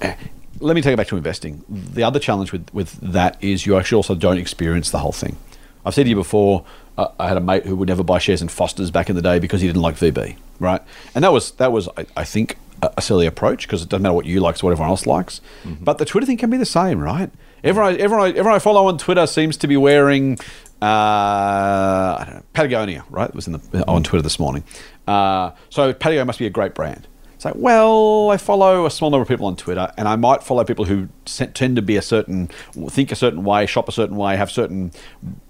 eh, Let me take it back to investing. The other challenge with, with that is you actually also don't experience the whole thing. I've said to you before, uh, I had a mate who would never buy shares in Foster's back in the day because he didn't like VB, right? And that was that was I, I think a, a silly approach because it doesn't matter what you like, it's what everyone else likes. But the Twitter thing can be the same, right? Everyone, everyone, everyone I follow on Twitter seems to be wearing uh, Patagonia, right? It was in the on Twitter this morning. Uh, so Patagonia must be a great brand. It's like, well, I follow a small number of people on Twitter, and I might follow people who tend to be a certain, think a certain way, shop a certain way, have certain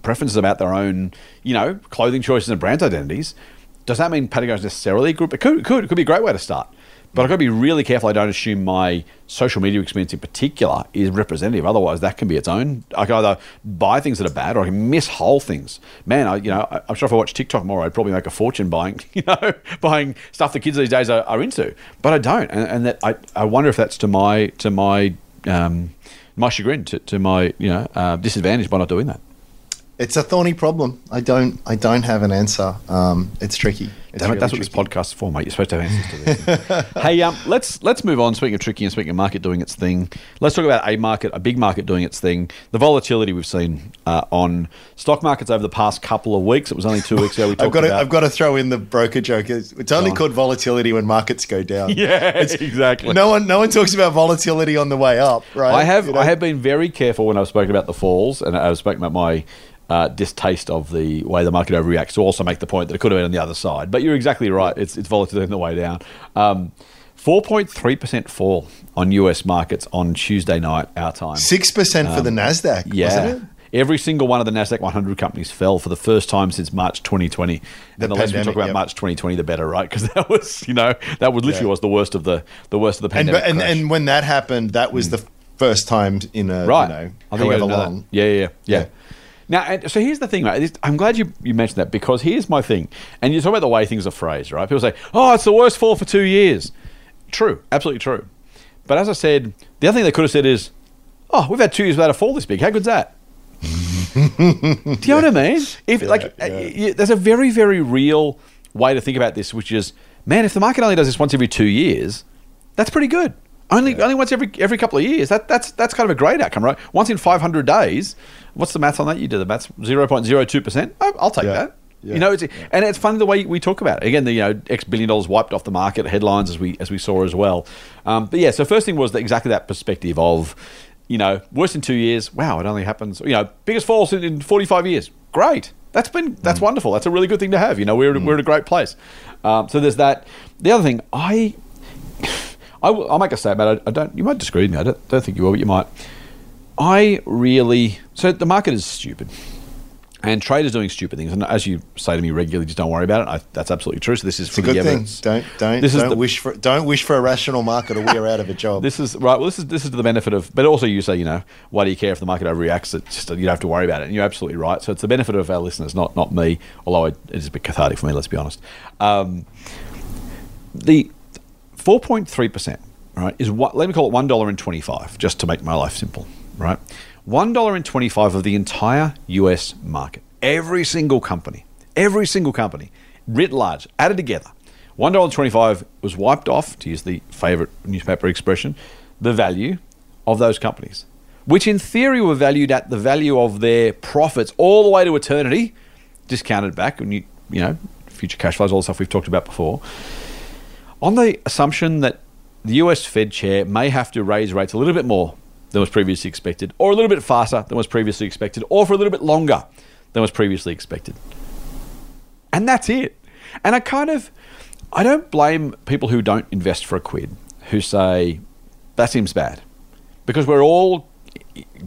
preferences about their own, you know, clothing choices and brand identities. Does that mean Patagonia is necessarily a group? It could, it could, it could be a great way to start. But I've got to be really careful I don't assume my social media experience in particular is representative. Otherwise, that can be its own. I can either buy things that are bad or I can miss whole things. Man, I, you know, I- I'm sure if I watch TikTok more, I'd probably make a fortune buying, you know, buying stuff the kids these days are, are into. But I don't, and, and that I, I wonder if that's to my to my um, my chagrin, to, to my you know uh, disadvantage by not doing that. It's a thorny problem. I don't. I don't have an answer. Um, it's tricky. It's Damn it, really that's what this tricky. podcast's for, mate. You're supposed to have answers to this. hey, um, let's let's move on. Speaking of tricky and speaking of market doing its thing, let's talk about a market, a big market doing its thing. The volatility we've seen uh, on stock markets over the past couple of weeks. It was only two weeks ago. We talked I've got to. about. I've got to throw in the broker joke. It's, it's only on. called volatility when markets go down. yeah, exactly. No one. No one talks about volatility on the way up, right? I have You know? I have been very careful when I've spoken about the falls, and I've spoken about my uh, distaste of the way the market overreacts. To also make the point that it could have been on the other side, but you're exactly right. It's it's volatility on the way down. Um, 4.3% fall on US markets on Tuesday night, our time. six percent for the Nasdaq. Um, Yeah. wasn't it? Every single one of the Nasdaq 100 companies fell for the first time since March 2020. The and the less we talk about yep. March 2020, the better, right? Because that was, you know, that was literally Yeah. was the worst of the the worst of the pandemic. and crash. and when that happened, that was the first time in a right. you know I think however didn't know that. long. Yeah, yeah, yeah. Yeah. Yeah. Now, so here's the thing, mate. I'm glad you, you mentioned that because here's my thing. And you talk about the way things are phrased, right? People say, oh, it's the worst fall for two years. True, absolutely true. But as I said, the other thing they could have said is, oh, we've had two years without a fall this big. How good's that? Do you know what I mean? If like, yeah. uh, there's a very, very real way to think about this, which is, man, if the market only does this once every two years, that's pretty good. Only, only once every every couple of years. That that's that's kind of a great outcome, right? Once in 500 days. What's the math on that? You do the maths. 0.02 percent. I'll take Yeah. that. Yeah. You know, it's, and it's funny the way we talk about it. Again, the you know X billion dollars wiped off the market headlines as we as we saw as well. Um, but yeah, so first thing was that exactly that perspective of, you know, worse in two years. Wow, it only happens. You know, biggest falls in, in forty five years. Great. That's been that's wonderful. That's a really good thing to have. You know, we're we're in a great place. Um, so there's that. The other thing, I, I will, I'll make a statement. I, I don't. You might disagree with me. I don't, don't think you will, but you might. I really so the market is stupid. And traders doing stupid things, and as you say to me regularly, just don't worry about it. I, that's absolutely true. So this is It's a for the good thing. Don't don't This don't the- wish for don't wish for a rational market or we are out of a job. This is right. Well, this is this is to the benefit of, but also you say, you know, why do you care if the market overreacts? It's just you don't have to worry about it, and you're absolutely right. So it's the benefit of our listeners, not not me. Although it is a bit cathartic for me, let's be honest. Um, the four point three percent, right, is what let me call it one dollar and twenty five, just to make my life simple, right. $1.25 of the entire US market. Every single company, every single company, writ large, added together, $1.25 was wiped off, to use the favorite newspaper expression, the value of those companies, which in theory were valued at the value of their profits all the way to eternity, discounted back, and you, you know, future cash flows, all the stuff we've talked about before, on the assumption that the US Fed chair may have to raise rates a little bit more than was previously expected, or a little bit faster than was previously expected, or for a little bit longer than was previously expected. And that's it. And I kind of, I don't blame people who don't invest for a quid, who say, that seems bad. Because we're all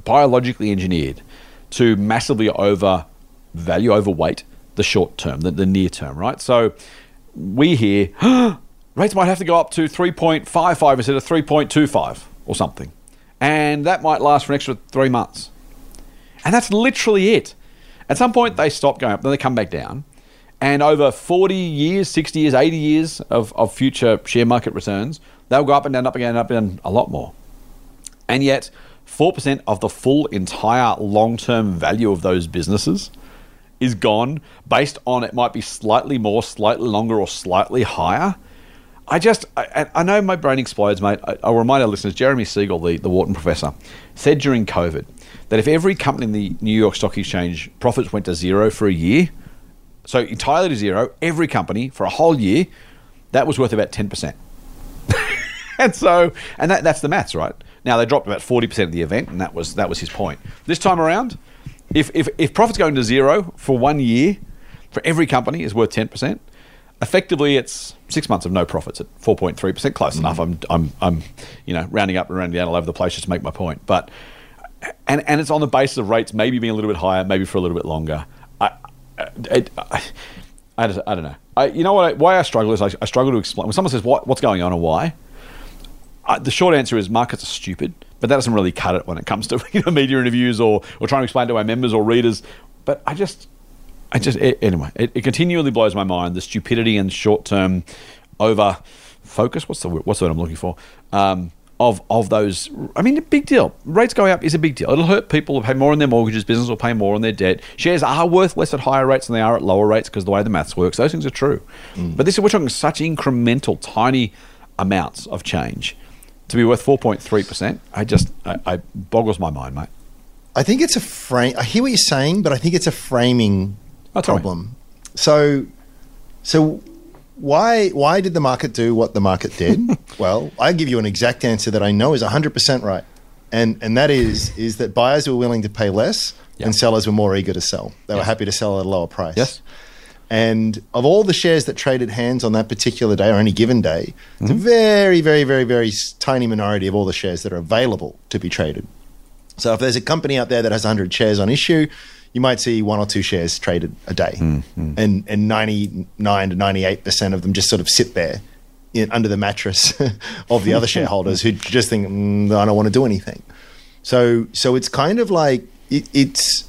biologically engineered to massively overvalue, overweight the short term, the, the near term, right? So we hear rates might have to go up to 3.55 instead of 3.25 or something. And that might last for an extra three months. And that's literally it. At some point, they stop going up, then they come back down. And over 40 years, 60 years, 80 years of, of future share market returns, they'll go up and down, up again, up and a lot more. And yet, 4% of the full entire long term value of those businesses is gone based on it might be slightly more, slightly longer, or slightly higher. I just, I, I know my brain explodes, mate. I, will remind our listeners Jeremy Siegel, the, the Wharton professor, said during COVID that if every company in the New York Stock Exchange profits went to zero for a year, so entirely to zero, every company for a whole year, that was worth about 10%. and so, and that, that's the maths, right? Now they dropped about 40% of the event, and that was that was his point. This time around, if, if, if profits going to zero for one year for every company is worth 10%, effectively it's six months of no profits at 4.3%. Close mm. enough. I'm, I'm, I'm, you know, rounding up and rounding down all over the place just to make my point. But, and, and it's on the basis of rates maybe being a little bit higher, maybe for a little bit longer. I, I, I, I, just, I don't know. I, you know what? I, why I struggle is I, I struggle to explain. When someone says what, what's going on and why, the short answer is markets are stupid, but that doesn't really cut it when it comes to you know, media interviews or, or trying to explain to our members or readers. But I just, I just it, anyway, it, it, continually blows my mind the stupidity and short term over focus. What's the what's the word I'm looking for? Um, of of those, I mean, a big deal. Rates going up is a big deal. It'll hurt people who pay more on their mortgages. Business will pay more on their debt. Shares are worth less at higher rates than they are at lower rates because the way the maths works. Those things are true. Mm. But this is we're talking such incremental, tiny amounts of change to be worth 4.3%, I just, I, I, boggles my mind, mate. I think it's a frame. I hear what you're saying, but I think it's a framing oh, problem. So, so why why did the market do what the market did? well, I give you an exact answer that I know is 100% right. And and that is is that buyers were willing to pay less yep. and sellers were more eager to sell. They yes. were happy to sell at a lower price. Yes. And of all the shares that traded hands on that particular day or any given day, mm-hmm. it's a very, very, very, very tiny minority of all the shares that are available to be traded. So if there's a company out there that has 100 shares on issue, you might see one or two shares traded a day. Mm-hmm. And, and 99 to 98% of them just sort of sit there in, under the mattress of the other shareholders who just think, mm, I don't want to do anything. So, so it's kind of like it, it's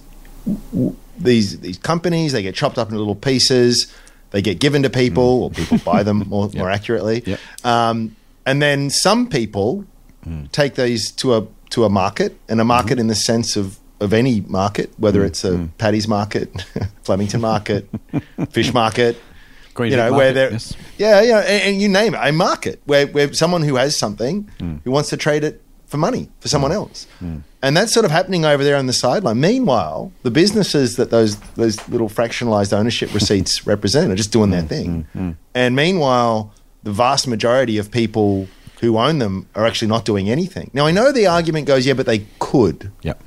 these these companies they get chopped up into little pieces they get given to people mm. or people buy them more, yep. more accurately yep. um, and then some people mm. take these to a to a market and a market mm-hmm. in the sense of of any market whether mm. it's a mm. Paddy's market Flemington market fish market Green you know market, where they're yes. yeah yeah and, and, you name it a market where where someone who has something mm. who wants to trade it for money for someone mm. else and that's sort of happening over there on the sideline. Meanwhile, the businesses that those those little fractionalized ownership receipts represent are just doing their mm, thing. Mm, mm. And meanwhile, the vast majority of people who own them are actually not doing anything. Now, I know the argument goes, yeah, but they could. Yep.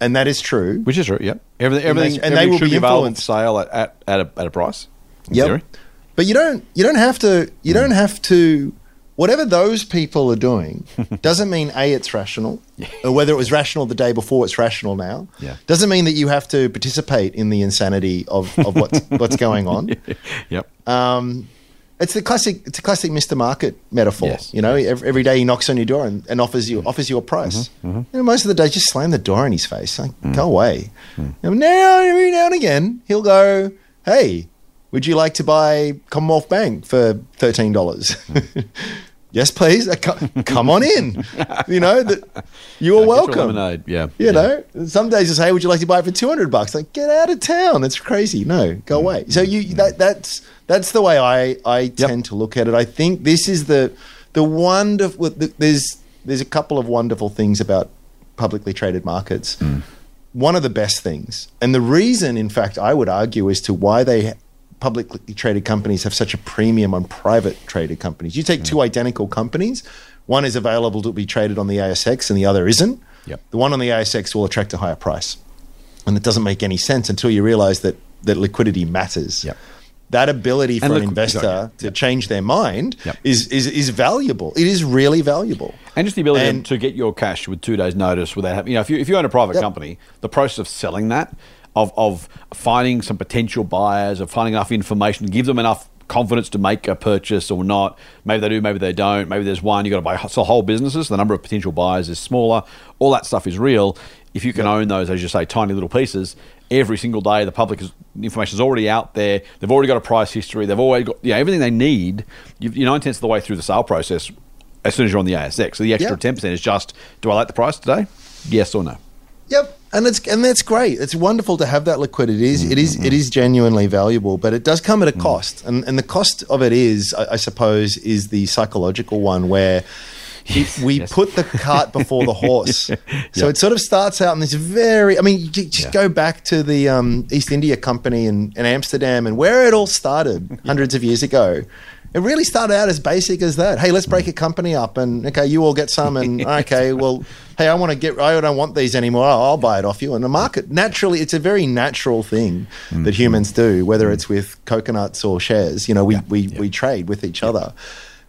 And that is true. Which is true, yep. Everything, everything, and, they will be available for sale at, at, at, a, at a price. Yep. Theory. But you don't you don't have to you mm. don't have to whatever those people are doing doesn't mean a it's rational yeah. or whether it was rational the day before it's rational now yeah. doesn't mean that you have to participate in the insanity of, of what's what's going on yep um, it's the classic it's a classic Mr. Market metaphor yes. you know every, every day he knocks on your door and, and offers you offers you a price mm-hmm, mm-hmm. You know, most of the day just slam the door in his face like mm. go away mm. now every now and again he'll go hey would you like to buy Commonwealth Bank for thirteen dollars? Yes, please. Uh, Come on in. You know that you are welcome. lemonade, Yeah. You yeah. know, some days you say, "Would you like to buy it for two hundred bucks?" Like, get out of town. That's crazy. No, Mm. go away. So you that that's that's the way I I tend to look at it. I think this is the the wonderful. There's there's a couple of wonderful things about publicly traded markets. Mm. One of the best things, and the reason, in fact, I would argue as to why they publicly traded companies have such a premium on private traded companies. You take two identical companies, one is available to be traded on the ASX and the other isn't. Yep. The one on the ASX will attract a higher price. And it doesn't make any sense until you realize that, that liquidity matters. Yep. That ability for And an liqu- investor exactly. to Yep. change their mind is, is, is valuable. It is really valuable. And just the ability And- to get your cash with two days' notice without having, you know, if you, if you own a private company, the process of selling that, of, of finding some potential buyers, of finding enough information, give them enough confidence to make a purchase or not. Maybe they do, maybe they don't. Maybe there's one, you've got to buy sell whole businesses. The number of potential buyers is smaller. All that stuff is real. If you can own those, as you say, tiny little pieces, every single day the public is, information is already out there. They've already got a price history. They've already got yeah, everything they need. You're nine tenths of the way through the sale process as soon as you're on the ASX. So the extra Yeah. ten percent is just, do I like the price today? Yes or no? Yep, and it's and that's great. It's wonderful to have that liquidity. It is it is Mm-hmm. it is genuinely valuable, but it does come at a cost, and and the cost of it is, I, I suppose, is the psychological one where. if we yes. put the cart before the horse. So Yeah. it sort of starts out in this very, I mean, just Yeah. go back to the um, East India Company in, in Amsterdam and where it all started hundreds of years ago. It really started out as basic as that. Hey, let's break a company up, and okay, you all get some, and okay, well, hey, I want to get, I don't want these anymore. I'll, I'll buy it off you. And the market naturally, it's a very natural thing that mm-hmm. humans do, whether it's with coconuts or shares. You know, we we, we trade with each other,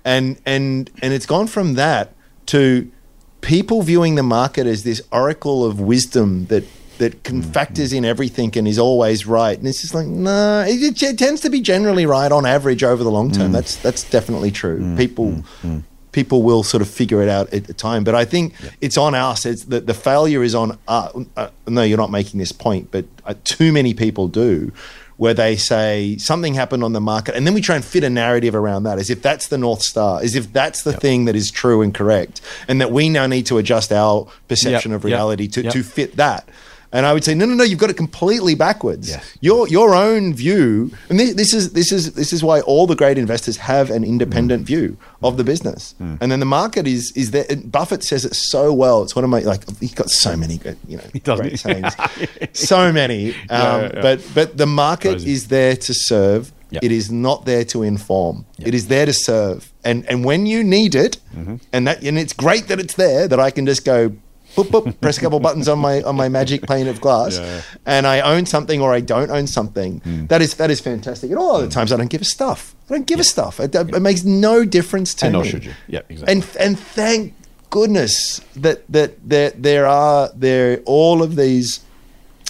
and and and it's gone from that to people viewing the market as this oracle of wisdom that that can mm-hmm. factors in everything and is always right. And it's just like, no, it, it tends to be generally right on average over the long term. Mm. That's that's definitely true. Mm, people mm, people will sort of figure it out at the time. But I think it's on us. It's the, the failure is on us. Uh, no, you're not making this point, but uh, too many people do. Where they say something happened on the market, and then we try and fit a narrative around that, as if that's the north star, as if that's the thing that is true and correct, and that we now need to adjust our perception Yep, of yep, reality to, yep. to fit that. And I would say, no, no, no, you've got it completely backwards. Yes. Your your own view, and this, this is this is this is why all the great investors have an independent Mm. view of the business, and then the market is is there. and Buffett says it so well. It's one of my like he's got so many good you know doesn't great he? sayings, so many. Um, yeah, yeah. But but the market Crazy. is there to serve. Yep. It is not there to inform. Yep. It is there to serve. And and when you need it, Mm-hmm. and that and it's great that it's there that I can just go boop boop press a couple buttons on my on my magic pane of glass, Yeah. and I own something or I don't own something. Mm. That is that is fantastic. And all other times I don't give a stuff. I don't give a stuff. It, it makes no difference to me. And me. nor should you. Yeah, exactly. And and thank goodness that that there there are there all of these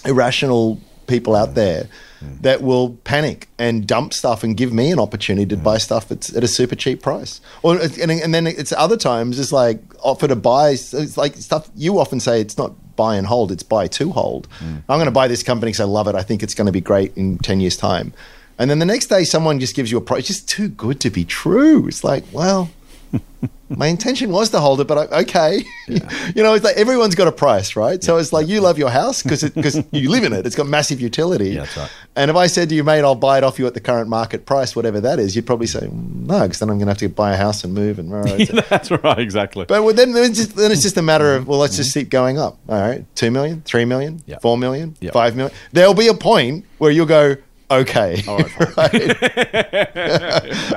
irrational people out there Mm. that will panic and dump stuff and give me an opportunity to mm. buy stuff that's at a super cheap price. Or uh, and, and then it's other times it's like offer to buy. It's like stuff you often say it's not buy and hold, it's buy to hold. Mm. I'm going to buy this company because I love it. I think it's going to be great in ten years time. And then the next day, someone just gives you a price. It's just too good to be true. It's like, well, my intention was to hold it, but I, okay. you know, it's like everyone's got a price, right? So it's like you love your house because because you live in it. It's got massive utility. Yeah, that's right. And if I said to you, mate, I'll buy it off you at the current market price, whatever that is, you'd probably say mm, no, because then I'm going to have to buy a house and move and. That's right, exactly. But well, then, then, it's just, then it's just a matter of well, let's just mm-hmm. keep going up. All right, two million, three million, four million, five million. There'll be a point where you'll go, okay, right, Right?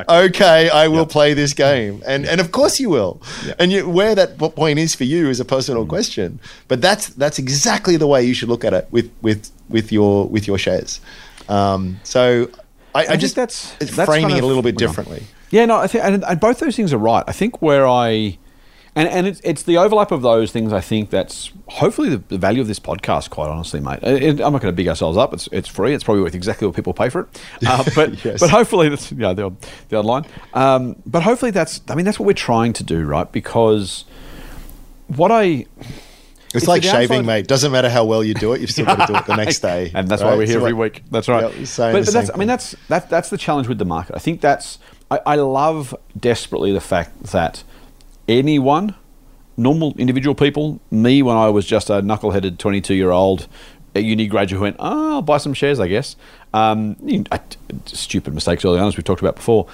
okay, I will play this game, and and of course you will. Yeah. And you, where that point is for you is a personal question, but that's that's exactly the way you should look at it with with with your with your shares. Um, so I, I, think just that's- that's framing kind it a little bit differently. Yeah, no, I think, and, and both those things are right. I think where I, and and it's, it's the overlap of those things. I think that's hopefully the, the value of this podcast. Quite honestly, mate, It- it- I'm not going to big ourselves up. It's it's free. It's probably worth exactly what people pay for it. Uh, but Yes. but hopefully that's yeah the odd, the odd line. Um, but hopefully that's I mean that's what we're trying to do, right? Because what I It's, it's like shaving, mate. Doesn't matter how well you do it, you've still got to do it the next day. and that's why we're here So every what- week. That's right. Yeah, we're but but that's, same I mean, that's that, that's the challenge with the market. I think that's I, I love desperately the fact that anyone, normal individual people, me when I was just a knuckleheaded twenty-two-year-old a uni graduate who went, oh, I'll buy some shares, I guess. Um, you- I- stupid mistakes early on, as we've talked about before.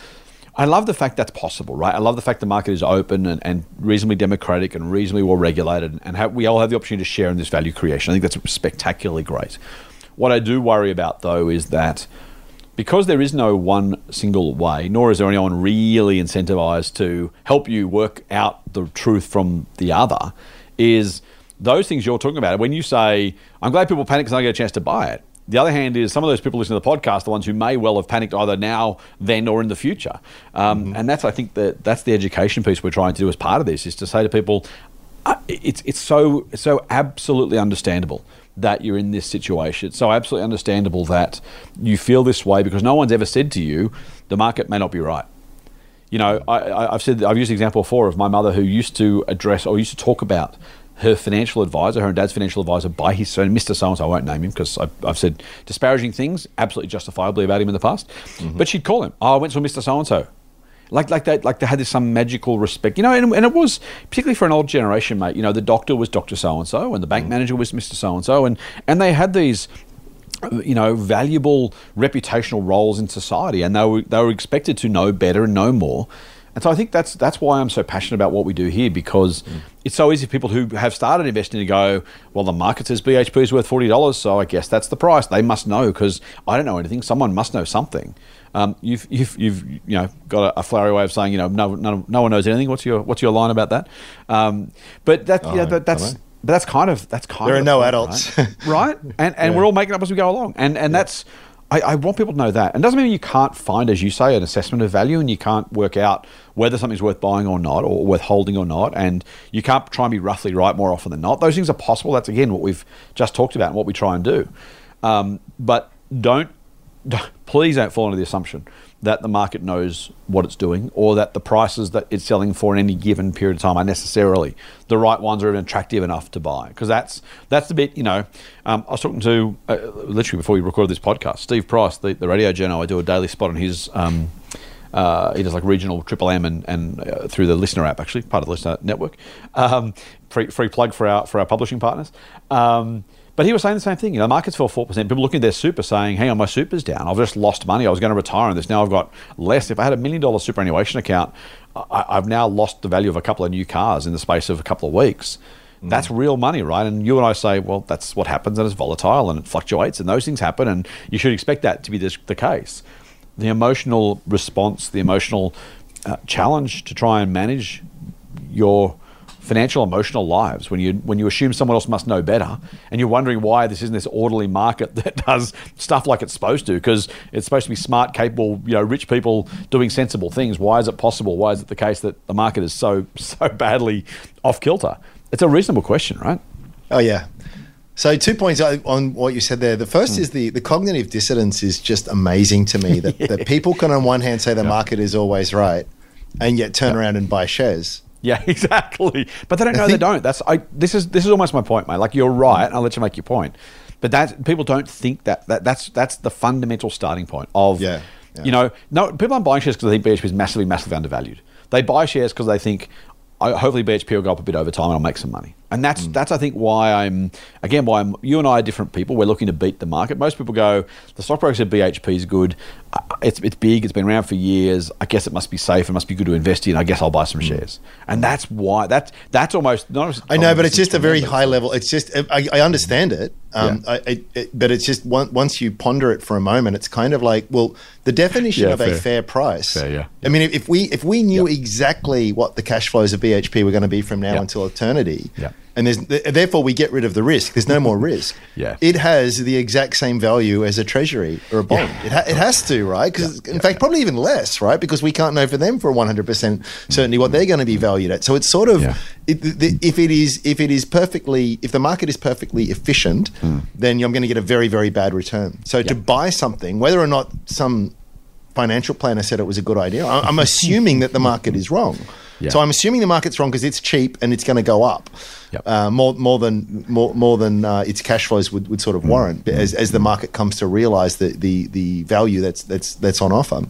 I love the fact that's possible, right? I love the fact the market is open and, and reasonably democratic and reasonably well regulated, and have, we all have the opportunity to share in this value creation. I think that's spectacularly great. What I do worry about, though, is that because there is no one single way, nor is there anyone really incentivized to help you work out the truth from the other, is those things you're talking about. When you say, I'm glad people panic because I get a chance to buy it. The other hand is some of those people listening to the podcast, the ones who may well have panicked either now, then, or in the future. Um, And that's, I think, that that's the education piece we're trying to do as part of this is to say to people, it's it's so it's so absolutely understandable that you're in this situation. It's so absolutely understandable that you feel this way because no one's ever said to you the market may not be right. You know, I, I've said I've used the example before of my mother who used to address or used to talk about her financial advisor, her and dad's financial advisor, by his son, Mr. So and so. I won't name him because I've, I've said disparaging things absolutely justifiably about him in the past. Mm-hmm. But she'd call him, "Oh, I went to Mr. So and so." Like, like that, like they had this some magical respect, you know, and, and it was particularly for an old generation, mate. You know, the doctor was Doctor So and So, and the bank mm. manager was Mister So and So, and and they had these you know, valuable reputational roles in society, and they were they were expected to know better and know more. And so I think that's that's why I'm so passionate about what we do here because it's so easy for people who have started investing to go, well, the market says BHP is worth forty dollars, so I guess that's the price. They must know because I don't know anything. Someone must know something. Um, you've, you've you've you know got a, a flowery way of saying you know no, no no one knows anything. What's your what's your line about that? Um, but that yeah, I but that's but that's kind of that's kind of There of are no point, adults. right? right? And and Yeah. we're all making up as we go along, and and that's. I, I want people to know that. And doesn't mean you can't find, as you say, an assessment of value and you can't work out whether something's worth buying or not, or worth holding or not. And you can't try and be roughly right more often than not. Those things are possible. That's, again, what we've just talked about and what we try and do. Um, but don't, please don't fall into the assumption that the market knows what it's doing or that the prices that it's selling for in any given period of time are necessarily the right ones or even attractive enough to buy. Because that's that's the bit you know um, I was talking to uh, literally before we recorded this podcast Steve Price the, the radio journal I do a daily spot on his um, uh, he does like regional Triple M and, and uh, through the LiSTNR app actually part of the LiSTNR network. Um, free, free plug for our for our publishing partners. Um, but he was saying the same thing. You know, the markets fell four percent. People looking at their super saying, "Hang on, my super's down. I've just lost money. I was going to retire on this. Now I've got less. If I had a million dollar superannuation account, I, I've now lost the value of a couple of new cars in the space of a couple of weeks. That's real money, right? And you and I say, well, that's what happens, and it's volatile and it fluctuates, and those things happen, and you should expect that to be this, the case. The emotional response, the emotional uh, challenge to try and manage your financial emotional lives when you when you assume someone else must know better and you're wondering why this isn't this orderly market that does stuff like it's supposed to because it's supposed to be smart capable you know rich people doing sensible things why is it possible why is it the case that the market is so so badly off kilter it's a reasonable question right Oh yeah. So two points on what you said there. The first hmm. is the the cognitive dissonance is just amazing to me. That, that people can on one hand say the market is always right, and yet turn around and buy shares. Yeah, exactly. But they don't know think- they don't. That's I. This is this is almost my point, mate. Like you're right. I'll let you make your point. But that people don't think that, that that's that's the fundamental starting point of Yeah, yeah. you know no people aren't buying shares because they think BHP is massively massively undervalued. They buy shares because they think I, hopefully BHP will go up a bit over time and I'll make some money. And that's Mm. that's I think why I'm again why I'm, you and I are different people. We're looking to beat the market. Most people go the stockbroker said BHP is good. It's it's big. It's been around for years. I guess it must be safe. It must be good to invest in. I guess I'll buy some shares. And that's why that's that's almost not. Mm. I know, but it's just a very high level. It's just I, I understand it, um, Yeah. I, I, it, but it's just one, once you ponder it for a moment, it's kind of like well, the definition Yeah, of a fair. fair price. Fair, yeah. I mean, if, we if we knew exactly what the cash flows of BHP were going to be from now Yeah. until eternity, Yeah. And there's therefore we get rid of the risk. There's no more risk. Yeah. it has the exact same value as a treasury or a bond. It, ha- it has to, right? Because in fact, probably even less, right? Because we can't know for them for 100 percent certainty what they're going to be valued at. So it's sort of Yeah. it, the, if it is if it is perfectly if the market is perfectly efficient, Hmm. then I'm going to get a very very bad return. So to buy something, whether or not some financial planner said it was a good idea, I'm assuming that the market is wrong. Yeah. So I'm assuming the market's wrong because it's cheap and it's going to go up Yep. uh, more more than more more than uh, its cash flows would, would sort of warrant as, as the market comes to realize the, the the value that's that's that's on offer.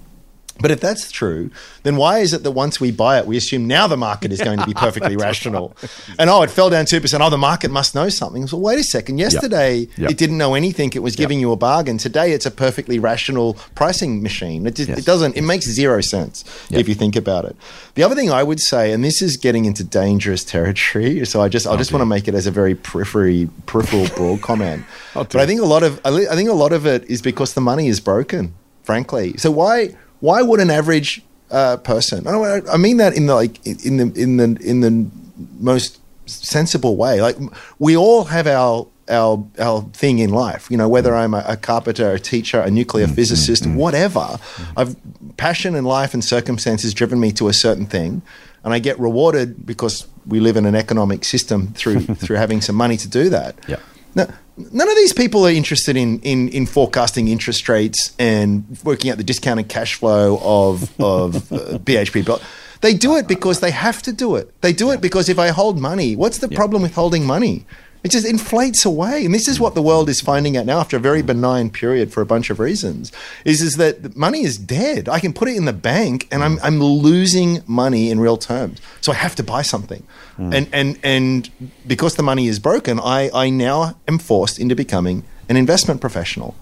But if that's true, then why is it that once we buy it, we assume now the market is going to be perfectly rational? And oh, it fell down 2%. Oh, the market must know something. So wait a second. Yesterday, Yep. it didn't know anything. It was giving you a bargain. Today, it's a perfectly rational pricing machine. It, just, Yes. it doesn't, it makes zero sense Yep. if you think about it. The other thing I would say, and this is getting into dangerous territory, so I just, I just want to make it as a very periphery, peripheral broad comment. Oh, but I think a lot of, I think a lot of it is because the money is broken, frankly. So why, why would an average uh, person? I, I mean that in the like in the in the in the most sensible way. Like we all have our our our thing in life. You know, whether I'm a, a carpenter, a teacher, a nuclear mm, physicist, mm, mm. whatever. I've passion and life and circumstances driven me to a certain thing, and I get rewarded because we live in an economic system through through having some money to do that. Yeah. No, none of these people are interested in, in, in forecasting interest rates and working out the discounted cash flow of, of uh, BHP. But they do it because they have to do it. They do it because if I hold money, what's the problem with holding money? It just inflates away. And this is what the world is finding out now after a very benign period for a bunch of reasons. Is is that money is dead. I can put it in the bank and I'm I'm losing money in real terms. So I have to buy something. Hmm. And and and because the money is broken, I, I now am forced into becoming an investment professional.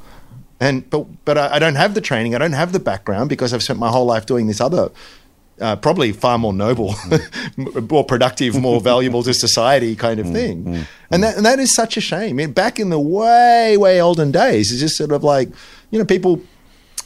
And but but I, I don't have the training, I don't have the background because I've spent my whole life doing this other uh, probably far more noble, mm. more productive, more valuable to society kind of mm, thing. Mm, and that and that is such a shame. I mean, back in the way, way olden days, it's just sort of like, you know, people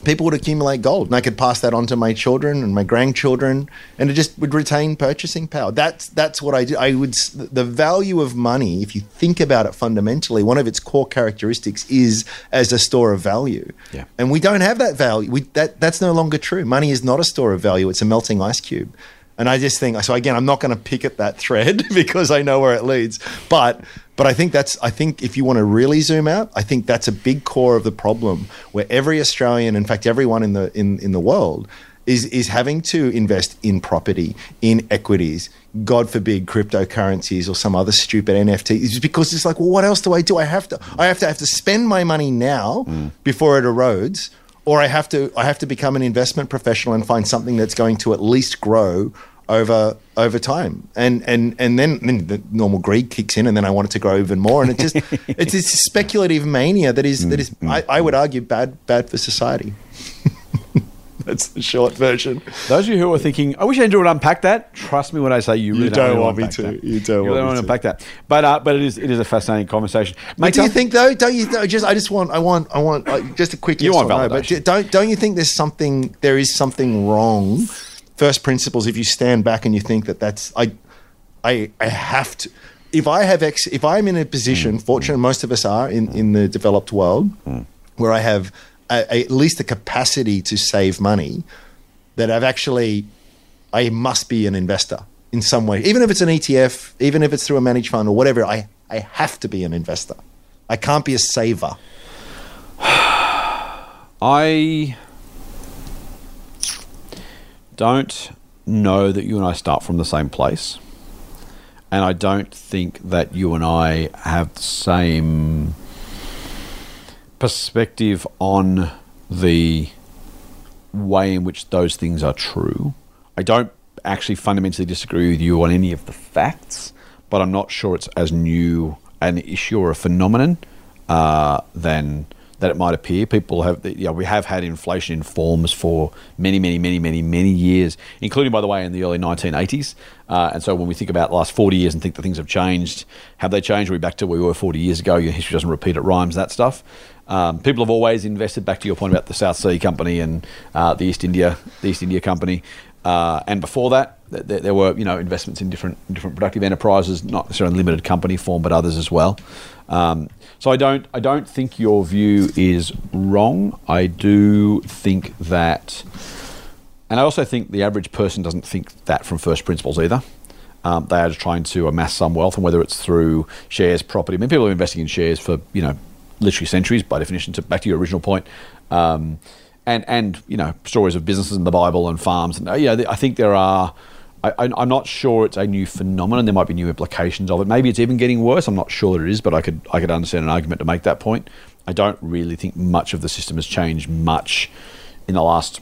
people would accumulate gold and I could pass that on to my children and my grandchildren and it just would retain purchasing power. That's that's what I do. I would the value of money, if you think about it fundamentally, one of its core characteristics is as a store of value. Yeah. And we don't have that value. We, that that's no longer true. Money is not a store of value. It's a melting ice cube. And I just think so. Again, I'm not going to pick at that thread because I know where it leads. But but I think that's I think if you want to really zoom out, I think that's a big core of the problem where every Australian, in fact, everyone in the in in the world. Is, is having to invest in property, in equities, God forbid cryptocurrencies or some other stupid NFT. It's because it's like, well, what else do I do? I have to, I have to have to spend my money now mm. before it erodes, or I have to I have to become an investment professional and find something that's going to at least grow over over time. And and and then, then the normal greed kicks in, and then I want it to grow even more. And it just it's this speculative mania that is that is I, I would argue bad bad for society. that's the short version. Those of you who are thinking, I wish Andrew would unpack that. Trust me when I say you really You don't really want me to. that. You don't want really me want to. unpack that. But uh, but it is it is a fascinating conversation. Mate, do you think though? Don't you though, just? I just want. I want. I want. Like, just a quick. You yes want or no, But don't. Don't you think there's something? There is something wrong. First principles. If you stand back and you think that that's I, I, I have to. If I have ex, if I'm in a position, mm. fortunate most of us are in in the developed world, mm. where I have a, a- at least the capacity to save money, that I've actually, I must be an investor in some way, even if it's an ETF, even if it's through a managed fund or whatever. I I have to be an investor. I can't be a saver. I don't know that you and I start from the same place. And I don't think that you and I have the same perspective on the way in which those things are true. I don't actually fundamentally disagree with you on any of the facts, but I'm not sure it's as new an issue or a phenomenon uh, than that it might appear. People have, you know, we have had inflation in forms for many, many, many, many, many years, including, by the way, in the early 1980s. Uh, and so when we think about the last 40 years and think that things have changed, have they changed? Are we back to where we were 40 years ago? Your history doesn't repeat, it rhymes, that stuff. Um, people have always invested. Back to your point about the South Sea Company and uh, the East India, the East India Company, uh, and before that, th- th- there were you know investments in different different productive enterprises, not necessarily in limited company form, but others as well. Um, so I don't I don't think your view is wrong. I do think that, and I also think the average person doesn't think that from first principles either. Um, they are just trying to amass some wealth, and whether it's through shares, property. I mean, people are investing in shares for you know literally centuries by definition. To back to your original point, um, and and you know stories of businesses in the Bible and farms, and uh, yeah, I think there are I, I'm not sure it's a new phenomenon. There might be new implications of it. Maybe it's even getting worse. I'm not sure that it is, but I could I could understand an argument to make that point. I don't really think much of the system has changed much in the last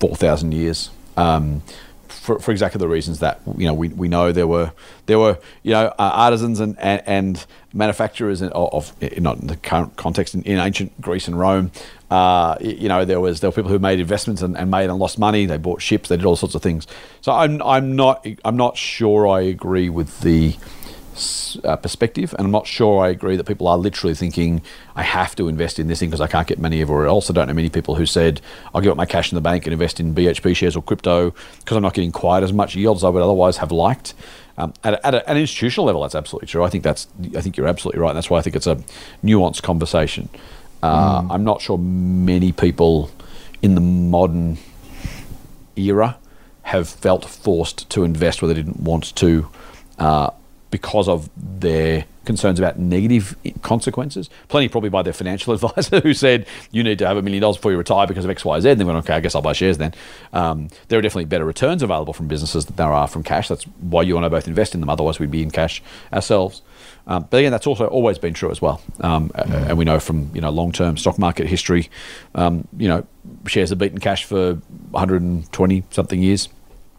four thousand years. Um, for, for exactly the reasons that you know we, we know there were there were you know uh, artisans and, and, and manufacturers of, of not in the current context in, in ancient Greece and Rome uh, you know there was there were people who made investments and, and made and lost money they bought ships they did all sorts of things so I'm I'm not I'm not sure I agree with the uh, perspective, and I'm not sure I agree that people are literally thinking I have to invest in this thing because I can't get money everywhere else. I don't know many people who said I'll give up my cash in the bank and invest in BHP shares or crypto because I'm not getting quite as much yield as I would otherwise have liked. Um, at, at, an institutional level, that's absolutely true. I think that's I think you're absolutely right. And that's why I think it's a nuanced conversation. Uh, mm. I'm not sure many people in the modern era have felt forced to invest where they didn't want to. Uh, because of their concerns about negative consequences. Plenty probably by their financial advisor who said, you need to have a million dollars before you retire because of X, Y, Z. And they went, okay, I guess I'll buy shares then. Um, there are definitely better returns available from businesses than there are from cash. That's why you and I both invest in them. Otherwise, we'd be in cash ourselves. Um, but again, that's also always been true as well. Um, mm. And we know from you know long-term stock market history, um, you know, shares have beaten cash for 120 something years.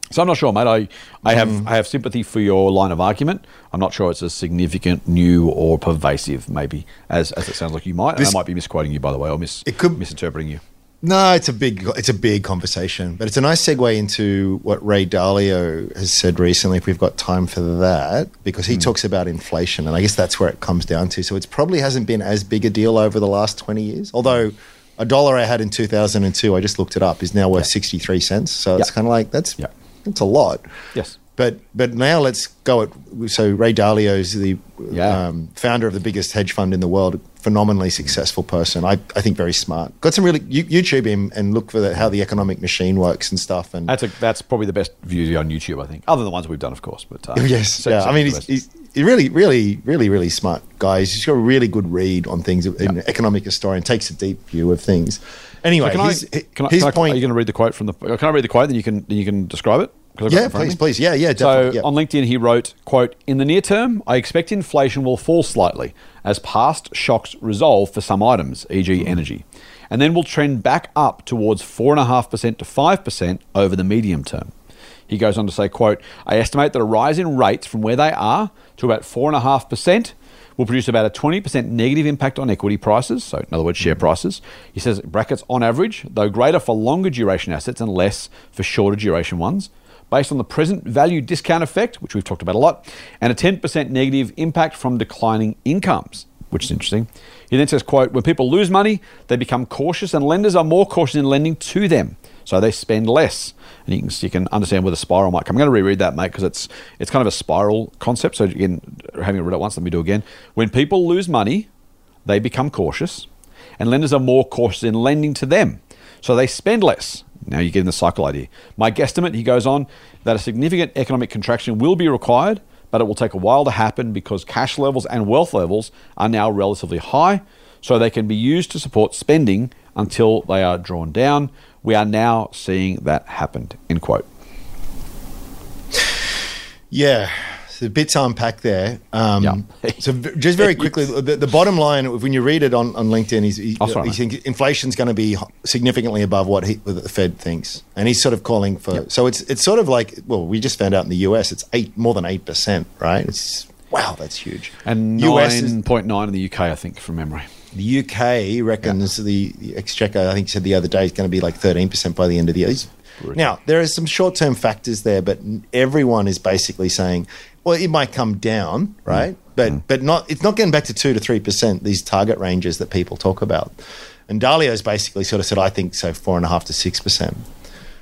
So I'm not sure, mate. I, I have mm. I have sympathy for your line of argument. I'm not sure it's as significant, new, or pervasive, maybe as, as it sounds like you might. This, I might be misquoting you, by the way, or mis, it could, misinterpreting you. No, it's a big it's a big conversation, but it's a nice segue into what Ray Dalio has said recently. If we've got time for that, because he mm. talks about inflation, and I guess that's where it comes down to. So it probably hasn't been as big a deal over the last twenty years, although a dollar I had in 2002, I just looked it up, is now worth yeah. 63 cents. So it's kind of like that's yeah. It's a lot. Yes. But but now let's go at so Ray Dalio is the yeah. um, founder of the biggest hedge fund in the world, phenomenally successful person. I, I think very smart. Got some really YouTube him and look for the, how the economic machine works and stuff. And that's a, that's probably the best view on YouTube, I think, other than the ones we've done, of course. But uh, yes, yeah. I mean, he's, he's, he's, really really really really smart guy. He's got a really good read on things. An yeah. economic historian takes a deep view of things. Anyway, so can his, I, can his I, point. Are you going to read the quote from the? Can I read the quote? Then you can then you can describe it. Yeah, please, please. Yeah, yeah, definitely. So yeah. on LinkedIn, he wrote, quote, In the near term, I expect inflation will fall slightly as past shocks resolve for some items, e.g. Mm. energy, and then will trend back up towards 4.5% to 5% over the medium term. He goes on to say, quote, I estimate that a rise in rates from where they are to about 4.5% will produce about a 20% negative impact on equity prices, so in other words, share mm. prices. He says brackets on average, though greater for longer duration assets and less for shorter duration ones based on the present value discount effect, which we've talked about a lot, and a 10% negative impact from declining incomes, which is interesting. He then says, quote, when people lose money, they become cautious and lenders are more cautious in lending to them. So they spend less. And you can, you can understand where the spiral might come. I'm going to reread that, mate, because it's, it's kind of a spiral concept. So again, having read it once, let me do it again. When people lose money, they become cautious and lenders are more cautious in lending to them. So they spend less. Now you're getting the cycle idea. My guesstimate, he goes on, that a significant economic contraction will be required, but it will take a while to happen because cash levels and wealth levels are now relatively high, so they can be used to support spending until they are drawn down. We are now seeing that happen. End quote. Yeah, so bits unpack there. Um, yeah. so just very quickly, the, the, bottom line, when you read it on, on LinkedIn, he's, he, oh, he thinks inflation's going to be significantly above what, he, what the Fed thinks, and he's sort of calling for. Yep. So it's it's sort of like well, we just found out in the US, it's eight more than eight percent, right? It's wow, that's huge. And nine point nine in the UK, I think, from memory. The UK reckons the, the exchequer, I think, said the other day, is going to be like thirteen percent by the end of the year. Now, there are some short term factors there, but everyone is basically saying well, it might come down, right? Mm. But mm. but not it's not getting back to two to three percent. These target ranges that people talk about, and Dalio's basically sort of said, I think so, four and a half to six percent.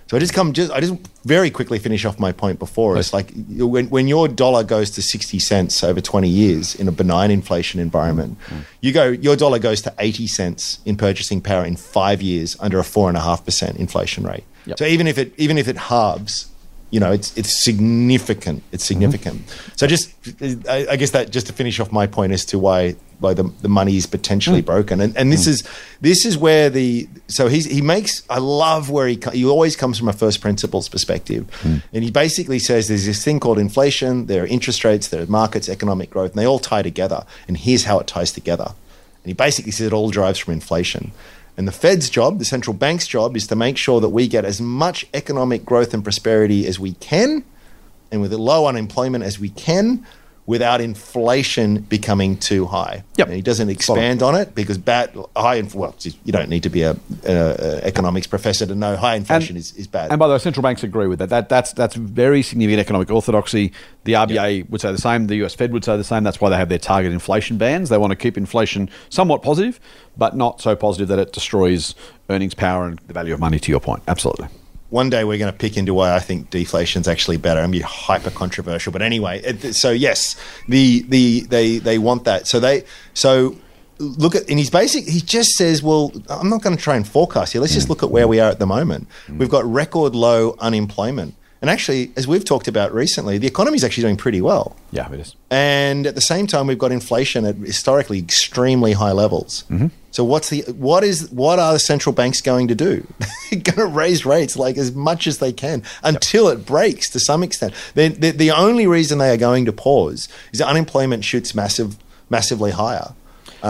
So I just come just I just very quickly finish off my point before. It's like when when your dollar goes to sixty cents over twenty years in a benign inflation environment, mm. you go your dollar goes to eighty cents in purchasing power in five years under a four and a half percent inflation rate. Yep. So even if it even if it halves you know, it's it's significant. It's mm-hmm. significant. Mm-hmm. So just, I, I, guess that just to finish off my point as to why why the, the money is potentially mm. broken. And and this mm. is this is where the so he's he makes I love where he he always comes from a first principles perspective, mm. and he basically says there's this thing called inflation. There are interest rates, there are markets, economic growth, and they all tie together. And here's how it ties together. And he basically says it all drives from inflation. And the Fed's job, the central bank's job, is to make sure that we get as much economic growth and prosperity as we can, and with low unemployment as we can, without inflation becoming too high. Yep. And he doesn't expand on it because bad high inf- well, you don't need to be a, a, a economics professor to know high inflation is, is bad. And by the way, central banks agree with that. That that's that's very significant economic orthodoxy. The RBA would say the same. The US Fed would say the same. That's why they have their target inflation bands. They want to keep inflation somewhat positive, but not so positive that it destroys earnings power and the value of money. To your point, absolutely. One day we're going to pick into why I think deflation's actually better and be hyper controversial. But anyway, it, so yes, the the they they want that. So they so look at and he's basic. He just says, well, I'm not going to try and forecast here. Let's just mm. look at where we are at the moment. Mm. We've got record low unemployment. And actually, as we've talked about recently, the economy is actually doing pretty well. Yeah, it is. And at the same time, we've got inflation at historically extremely high levels. Mm-hmm. So what's the what is what are the central banks going to do? They're going to raise rates like as much as they can until it breaks to some extent. Then the, the only reason they are going to pause is that unemployment shoots massive massively higher.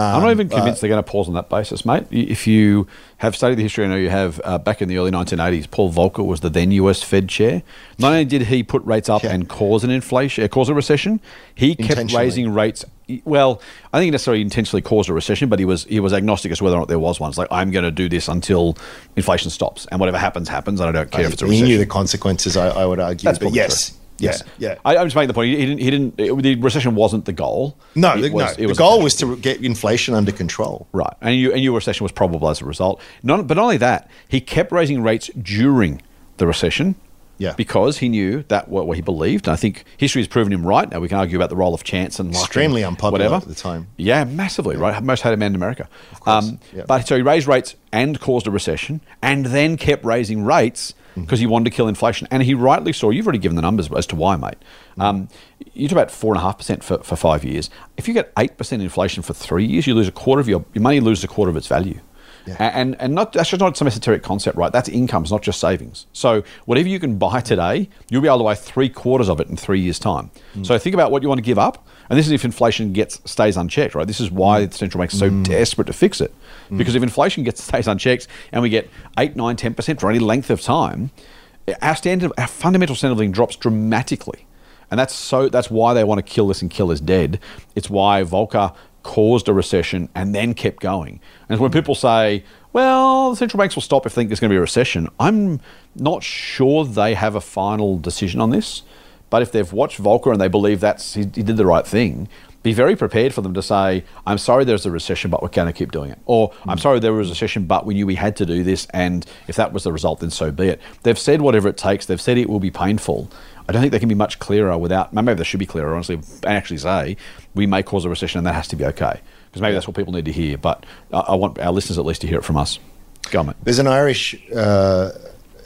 I'm not even convinced they're going to pause on that basis, mate. If you have studied the history, I know you have. Uh, back in the early 1980s, Paul Volcker was the then U.S. Fed chair. Not only did he put rates up Yeah. and cause an inflation, uh, cause a recession, he kept raising rates. Well, I think he necessarily intentionally caused a recession, but he was he was agnostic as to whether or not there was one. It's like I'm going to do this until inflation stops, and whatever happens happens, and I don't care if it's a recession. he knew the consequences. I, I would argue. That's but yes, true. Yeah, yeah. I, I'm just making the point. He didn't. He didn't. It, the recession wasn't the goal. no, It the, was- no. it The goal was to get inflation under control. Right, and you and your recession was probable as a result. Not, but not only that, he kept raising rates during the recession. Yeah. because he knew that what, what he believed. And I think history has proven him right. Now we can argue about the role of chance and Extremely and unpopular whatever. at the time. Yeah, massively. Right, most hated man in America. Um, yeah. But so he raised rates and caused a recession, and then kept raising rates Mm-hmm. because he wanted to kill inflation. And he rightly saw. You've already given the numbers as to why, mate. Mm-hmm. Um, you talk about four and a half percent for for five years. If you get eight percent inflation for three years, you lose a quarter of your your money loses a quarter of its value. Yeah. And and not that's just not some esoteric concept, right? That's incomes, not just savings. So whatever you can buy today, you'll be able to buy three quarters of it in three years' time. Hmm. So think about what you want to give up, and this is if inflation gets stays unchecked, right? This is why hmm. the central bank is so hmm. desperate to fix it, because if inflation gets stays unchecked and we get eight, nine, ten percent for any length of time, our standard, our fundamental standard of living drops dramatically. And that's so that's why they want to kill this and kill us dead. It's why Volcker caused a recession and then kept going. And when hmm. people say, well, the central banks will stop if they think there's going to be a recession, I'm not sure they have a final decision on this. But if they've watched Volcker and they believe that's he, he did the right thing, be very prepared for them to say, I'm sorry there's a recession, but we're going to keep doing it. Or, I'm hmm. sorry there was a recession, but we knew we had to do this, and if that was the result, then so be it. They've said whatever it takes, they've said it will be painful. I don't think they can be much clearer without, maybe they should be clearer, honestly, and actually say, we may cause a recession and that has to be okay. Because maybe that's what people need to hear, but I, I want our listeners at least to hear it from us. Go on, mate. There's an Irish uh,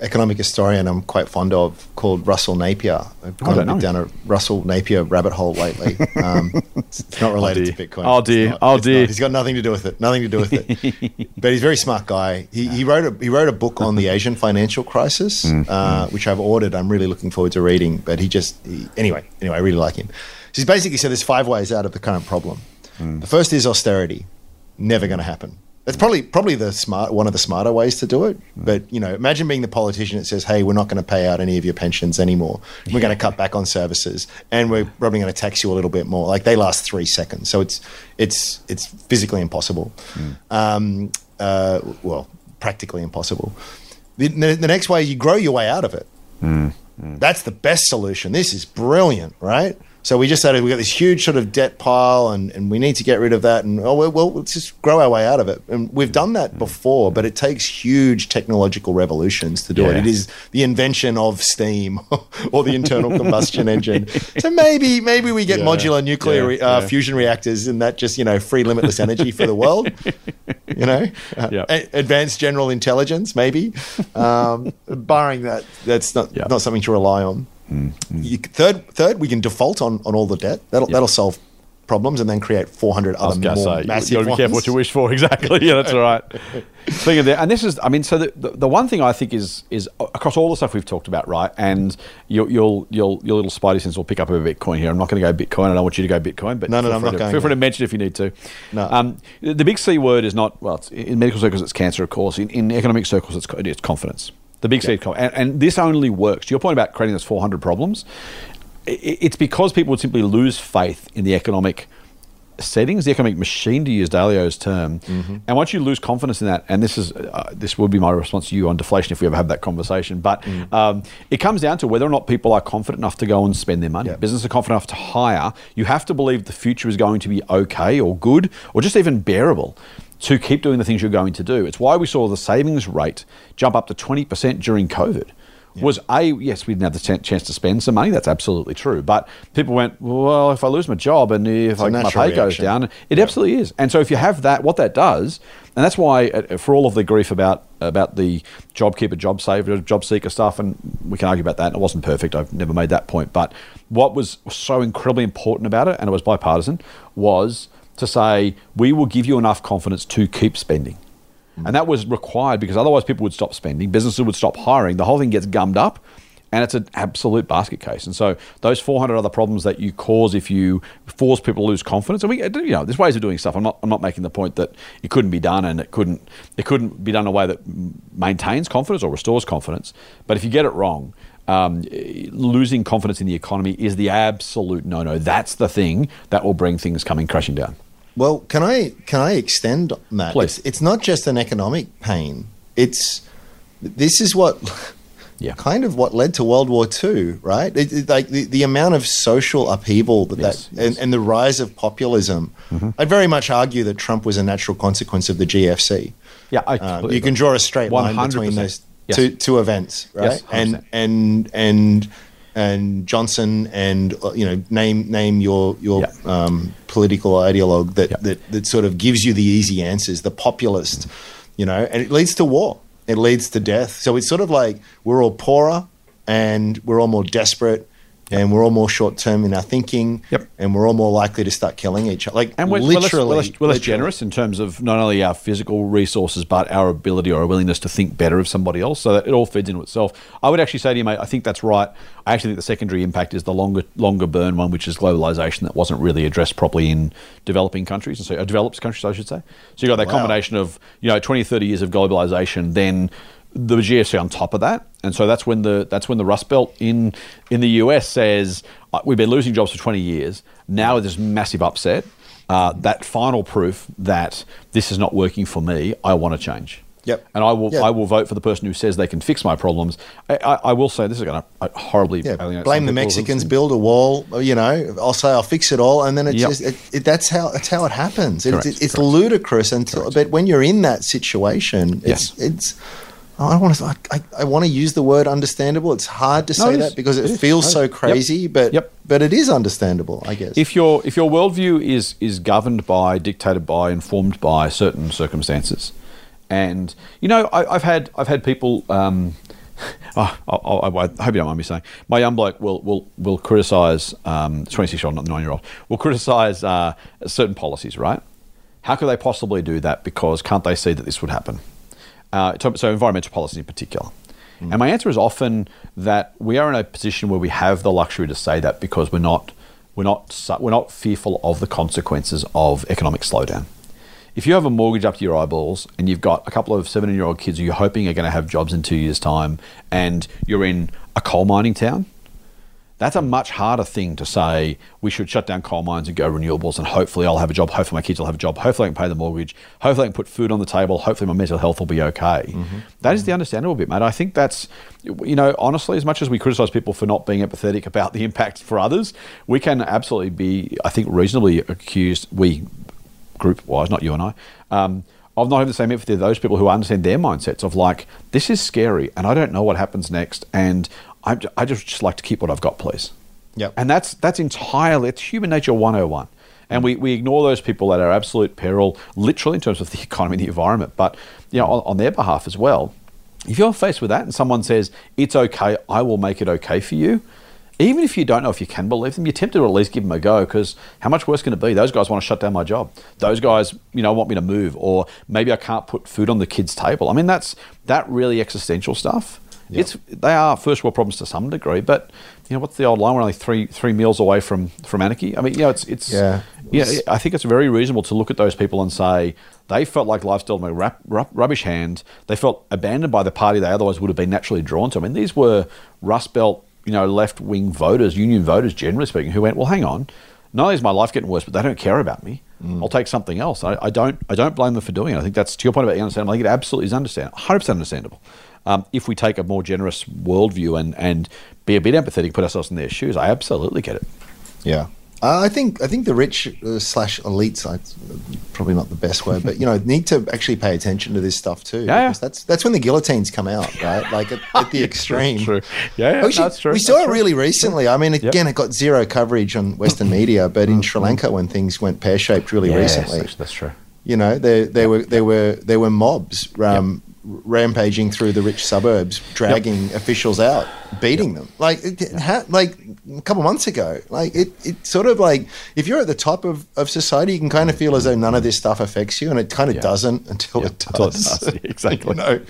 economic historian I'm quite fond of called Russell Napier. I've gone a don't know bit down a Russell Napier rabbit hole lately. Um, it's not related dear. to Bitcoin. Oh, dear. Oh, dear. not. He's got nothing to do with it. Nothing to do with it. but he's a very smart guy. He, he wrote a he wrote a book on the Asian financial crisis, Mm, uh, which I've ordered. I'm really looking forward to reading. But he just he, anyway. Anyway, I really like him. So he's basically said there's five ways out of the current problem. Mm. The first is austerity. Never going to happen. That's probably probably the smart one of the smarter ways to do it. But you know, imagine being the politician that says, "Hey, we're not going to pay out any of your pensions anymore. We're going to cut back on services, and we're probably going to tax you a little bit more." Like they last three seconds, so it's it's it's physically impossible. Um, uh, well, practically impossible. The, the, the next way, you grow your way out of it. That's the best solution. This is brilliant, right? So we just said we got this huge sort of debt pile, and, and we need to get rid of that. And oh well, well, let's just grow our way out of it. And we've done that before, but it takes huge technological revolutions to do it. It is the invention of steam or the internal combustion engine. So maybe maybe we get Yeah, modular nuclear yeah, uh, yeah. fusion reactors, and that just you know free limitless energy for the world. You know, uh, Yeah. a- advanced general intelligence, maybe. Um, barring that, that's not Yeah. not something to rely on. You, third, third, we can default on, on all the debt. That'll that'll solve problems and then create 400 other more say, massive you got to be careful ones. what you wish for. Exactly. Yeah, that's right. Speaking of that, and this is, I mean, so the, the, the one thing I think is is across all the stuff we've talked about, right? And your your your, your little spidey sense will pick up a Bitcoin here. I'm not going to go Bitcoin. I don't want you to go Bitcoin, but No, no, feel no, I'm not to, going Feel free to mention if you need to. No. Um, the big C word is not well. It's, in medical circles, it's cancer, of course. In, in economic circles, it's it's confidence. The big C, is and, and this only works. To your point about creating those 400 problems, it's because people would simply lose faith in the economic settings, the economic machine, to use Dalio's term. And once you lose confidence in that, and this is uh, this would be my response to you on deflation if we ever have that conversation. But um, it comes down to whether or not people are confident enough to go and spend their money. Yeah. Businesses are confident enough to hire. You have to believe the future is going to be okay or good or just even bearable. To keep doing the things you're going to do. It's why we saw the savings rate jump up to 20% during COVID. Was a yes we didn't have the chance to spend some money that's absolutely true but people went well if i lose my job and if I, my pay goes down it absolutely is. And so if you have that what that does and that's why uh, for all of the grief about about the job keeper job saver job seeker stuff and we can argue about that and it wasn't perfect i've never made that point but what was so incredibly important about it and it was bipartisan was to say we will give you enough confidence to keep spending and that was required because otherwise people would stop spending, businesses would stop hiring, the whole thing gets gummed up, and it's an absolute basket case. And so those 400 other problems that you cause if you force people to lose confidence, and we, you know, there's ways of doing stuff. I'm not, I'm not making the point that it couldn't be done and it couldn't, it couldn't be done in a way that maintains confidence or restores confidence. But if you get it wrong, um, losing confidence in the economy is the absolute no-no. That's the thing that will bring things coming crashing down. Well, can I can I extend that? Please. It's, it's not just an economic pain. It's this is what Yeah. kind of what led to World War II, right? It, it- like the, the amount of social upheaval that, Yes, that and, and the rise of populism. Mm-hmm. I'd very much argue that Trump was a natural consequence of the GFC. Yeah, I Um, you can draw a straight line 100%. between those Yes. two, two events, right? Yes, and 100%. and and and Johnson and uh, you know name name your your Yeah. um, political ideologue that, Yeah. that that sort of gives you the easy answers, the populist, you know, and it leads to war. It leads to death. So it's sort of like we're all poorer and we're all more desperate. And we're all more short term in our thinking, Yep. and we're all more likely to start killing each other. Like And we're, literally, we're less, we're less, literally. generous in terms of not only our physical resources, but our ability or our willingness to think better of somebody else. So that it all feeds into itself. I would actually say to you, mate, I think that's right. I actually think the secondary impact is the longer longer burn one, which is globalization that wasn't really addressed properly in developing countries, and so uh, developed countries, I should say. So you got that Wow. combination of you know 20, 30 years of globalization, then the GFC on top of that, and so that's when the that's when the Rust Belt in in the US says uh, we've been losing jobs for twenty years. Now there's massive upset. Uh, that final proof that this is not working for me, I want to change. Yep. And I will Yeah. I will vote for the person who says they can fix my problems. I, I, I will say this is going to horribly Yeah, blame the Mexicans, build a wall. You know, I'll say I'll fix it all, and then it Yep. just it, it, that's how that's how it happens. It's, Correct, it's correct. ludicrous until, but when you're in that situation, it's Yes. it's. I want to. I, I want to use the word understandable. It's hard to No, say that because it, It feels No, so yep. crazy, but Yep. but it is understandable, I guess. if your if your worldview is is governed by, dictated by, informed by certain circumstances, and you know, I, I've had I've had people. Um, oh, I, I, I hope you don't mind me saying my young bloke will will will criticise um, twenty six year old, not nine year old, will criticise uh, certain policies. Right? How could they possibly do that? Because can't they see that this would happen? Uh, so, so environmental policy in particular. And my answer is often that we are in a position where we have the luxury to say that because we're not we're not we're not fearful of the consequences of economic slowdown. If you have a mortgage up to your eyeballs and you've got a couple of 17 year old kids who you're hoping are going to have jobs in two years' time and you're in a coal mining town, that's a much harder thing to say. We should shut down coal mines and go renewables, and hopefully I'll have a job. Hopefully my kids will have a job. Hopefully I can pay the mortgage. Hopefully I can put food on the table. Hopefully my mental health will be okay. That is the understandable bit, mate. I think that's, you know, honestly, as much as we criticise people for not being empathetic about the impact for others, we can absolutely be, I think, reasonably accused. We group wise, not you and I, um, of not having the same empathy to those people who understand their mindsets of like, this is scary and I don't know what happens next. And I, I just, just like to keep what I've got, please. Yep. And that's, that's entirely, it's human nature 101. And we, we ignore those people at our absolute peril, literally in terms of the economy and the environment, but you know, on, on their behalf as well. If you're faced with that and someone says, it's okay, I will make it okay for you, even if you don't know if you can believe them, you're tempted to at least give them a go because how much worse can it be? Those guys want to shut down my job. Those guys, you know, want me to move, or maybe I can't put food on the kids' table. I mean, that's that really existential stuff. It's they are first world problems to some degree, but you know what's the old line? We're only three three meals away from from anarchy. I mean, you know, it's it's Yeah. yeah. I think it's very reasonable to look at those people and say they felt like life dealt them a rap, rub, rubbish hand. They felt abandoned by the party they otherwise would have been naturally drawn to. I mean, these were Rust Belt, you know, left wing voters, union voters, generally speaking, who went, well, hang on, not only is my life getting worse, but they don't care about me. Mm. I'll take something else. I, I don't. I don't blame them for doing it. I think that's to your point about understandable. I think it absolutely is understandable. 100 percent understandable. Um, if we take a more generous worldview and and be a bit empathetic, put ourselves in their shoes, I absolutely get it. Yeah. Uh, I think I think the rich uh, slash elites, I, probably not the best word, but you know, need to actually pay attention to this stuff too. Yeah, yeah. That's that's when the guillotines come out, right? Like at, at the extreme. true. Yeah, yeah, Actually, that's true. We That's saw it true. really recently. I mean, again, it got zero coverage on Western media, but in Sri Lanka, when things went pear shaped really recently, that's, that's true. you know, there there were there were there were mobs um, rampaging through the rich suburbs, dragging officials out, beating them. Like it, it ha- like a couple months ago. Like it, it sort of like if you're at the top of, of society, you can kind of feel as though none of this stuff affects you, and it kind of Yeah. doesn't until Yeah, it until it does. does. Exactly. you know?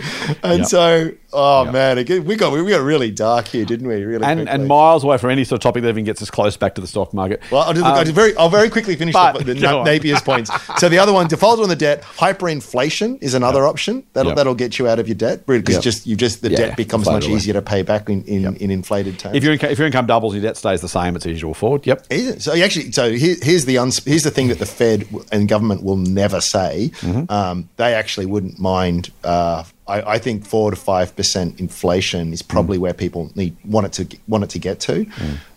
And so, oh man, it, we got we got really dark here, didn't we? Really, And, quickly. and miles away from any sort of topic that even gets us close back to the stock market. Well, I'll, do, Um, I'll, very, I'll very quickly finish but- the, the go Na- on. Napier's points. So the other one, default on the debt, hyperinflation is another option. That'll Yep. that'll get you out of your debt because Yep. just you just the Yeah, debt becomes much away. easier to pay back in in, in inflated terms. if, your income, if your income doubles, your debt stays the same. It's easier to afford. Yep. So you actually, so here, here's the uns- here's the thing that the Fed and government will never say. Mm-hmm. Um, they actually wouldn't mind. Uh, I, I think four to five percent inflation is probably Mm. where people need want it to want it to get to.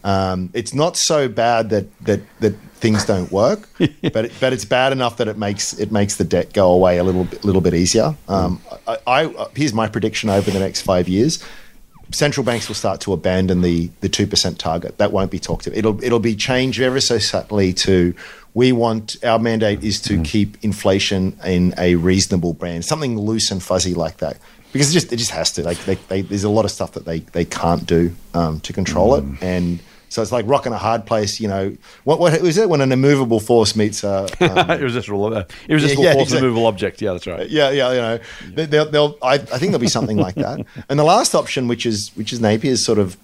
Um, it's not so bad that that that things don't work, but it, but it's bad enough that it makes it makes the debt go away a little bit, little bit easier. Um, Mm. I, I here's my prediction over the next five years central banks will start to abandon the the two percent target. That won't be talked about. It'll it'll be changed ever so subtly to we want our mandate is to keep inflation in a reasonable band, something loose and fuzzy like that. Because it just it just has to. Like they, they, there's a lot of stuff that they they can't do um, to control it, and so it's like rocking a hard place. You know, what what is it when an immovable force meets a um, irresistible, uh, irresistible yeah, force exactly. movable object. Yeah, that's right. yeah, yeah, you know, they, they'll, they'll I, I think there'll be something like that. And the last option, which is which is Napier's sort of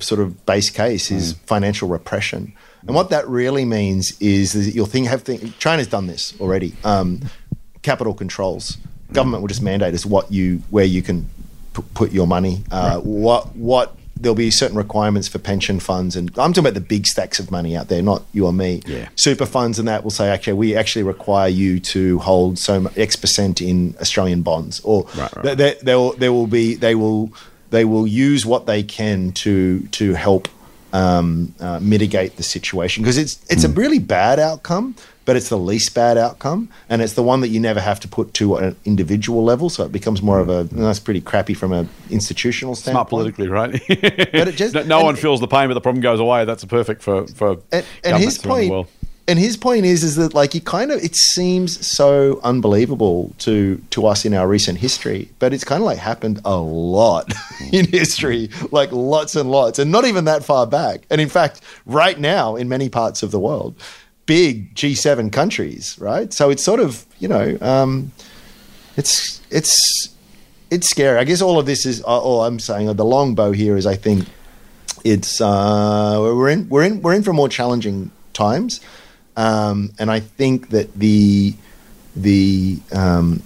sort of base case, is financial repression. And what that really means is that you'll think have think, China's done this already. Um, capital controls. Government will just mandate as what you where you can p- put your money. Uh, What what there'll be certain requirements for pension funds, and I'm talking about the big stacks of money out there, not you or me. Yeah. Super funds and that will say, okay, we actually require you to hold so much X percent in Australian bonds, or Right, right, th- th- there will there will be they will they will use what they can to to help um, uh, mitigate the situation because it's it's Hmm. a really bad outcome, but it's the least bad outcome, and it's the one that you never have to put to an individual level. So it becomes more of a that's pretty crappy from an institutional Hmm. Standpoint. politically, right? But it just- no, no one feels the pain, but the problem goes away. That's perfect for for and, and his point. And his point is is that like he kind of it seems so unbelievable to to us in our recent history but it's kind of like happened a lot in history like lots and lots and not even that far back. And in fact right now in many parts of the world big G7 countries right? So it's sort of you know um it's it's it's scary. I guess all of this is all i'm saying the long bow here is i think it's uh, we're in we're in we're in for more challenging times, um, and I think that the the um,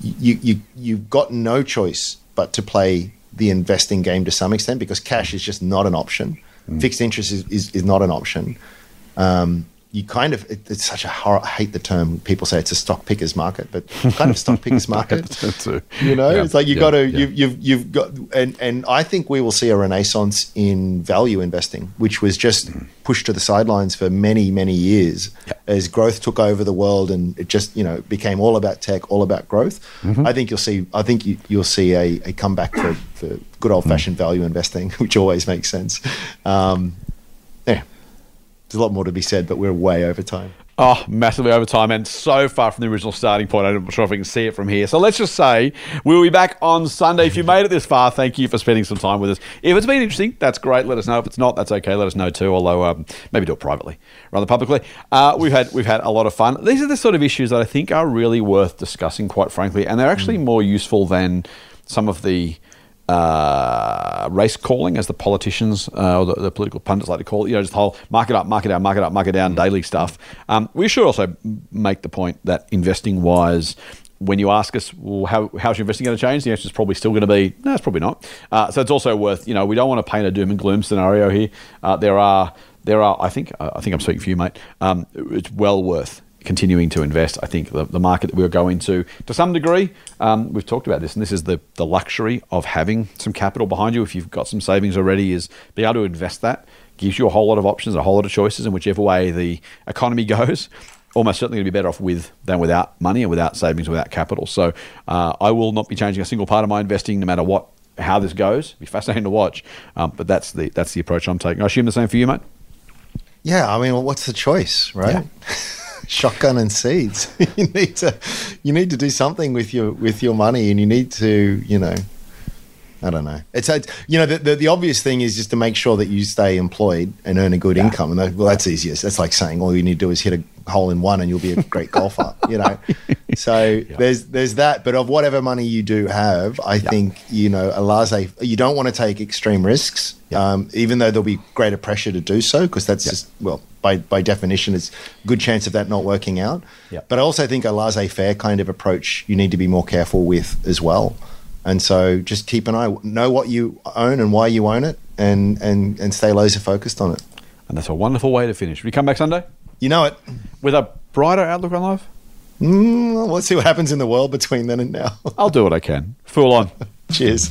you you you've got no choice but to play the investing game to some extent because cash is just not an option. Fixed interest is, is, is not an option. Um, you kind of it, it's such a hor- I hate the term people say it's a stock pickers market, but kind of stock pickers market. You know, Yeah, it's like you yeah, got to yeah. you've you've you've got and and I think we will see a renaissance in value investing, which was just pushed to the sidelines for many many years as growth took over the world and it just you know became all about tech, all about growth. Mm-hmm. I think you'll see I think you, you'll see a, a comeback for, for good old fashioned value investing, which always makes sense. Um, yeah, there's a lot more to be said, but we're way over time. Oh, massively over time and so far from the original starting point. I'm not sure if we can see it from here. So let's just say we'll be back on Sunday. If you made it this far, thank you for spending some time with us. If it's been interesting, that's great. Let us know. If it's not, that's okay. Let us know too. Although um, maybe do it privately rather publicly. Uh, we've had we've had a lot of fun. These are the sort of issues that I think are really worth discussing, quite frankly, and they're actually more useful than some of the uh, race calling, as the politicians uh, or the, the, political pundits like to call it. You know, just the whole market up, market down, market up, market down, daily stuff. Um, we should also make the point that investing wise. When you ask us, well, how, how's your investing going to change? The answer is probably still going to be, no, it's probably not. Uh, so it's also worth, you know, we don't want to paint a doom and gloom scenario here. Uh, there are, there are, I think, I think I'm speaking for you, mate. Um, it's well worth continuing to invest. I think the, the market that we're going to, to some degree, um, we've talked about this, and this is the, the luxury of having some capital behind you. If you've got some savings already, is be able to invest that gives you a whole lot of options, a whole lot of choices, and whichever way the economy goes. Almost certainly going to be better off with than without money and without savings, without capital. So uh, I will not be changing a single part of my investing, no matter what how this goes. It'll be fascinating to watch, um, but that's the that's the approach I'm taking. I assume the same for you, mate. Yeah, I mean, well, what's the choice, right? Yeah. shotgun and seeds. you need to you need to do something with your with your money, and you need to you know. I don't know. It's a, you know the, the, the obvious thing is just to make sure that you stay employed and earn a good yeah. income. And that, well, that's easiest. That's like saying all you need to do is hit a hole in one and you'll be a great golfer. You know. So yeah. there's there's that. But of whatever money you do have, I yeah. think you know a laissez. You don't want to take extreme risks, um, even though there'll be greater pressure to do so because that's just well by, by definition, it's a good chance of that not working out. But I also think a laissez faire kind of approach you need to be more careful with as well. And so just keep an eye, know what you own and why you own it, and, and, and stay laser focused on it. And that's a wonderful way to finish. We come back Sunday? You know it. With a brighter outlook on life? Mm, let's see what happens in the world between then and now. I'll do what I can. Full on. Cheers.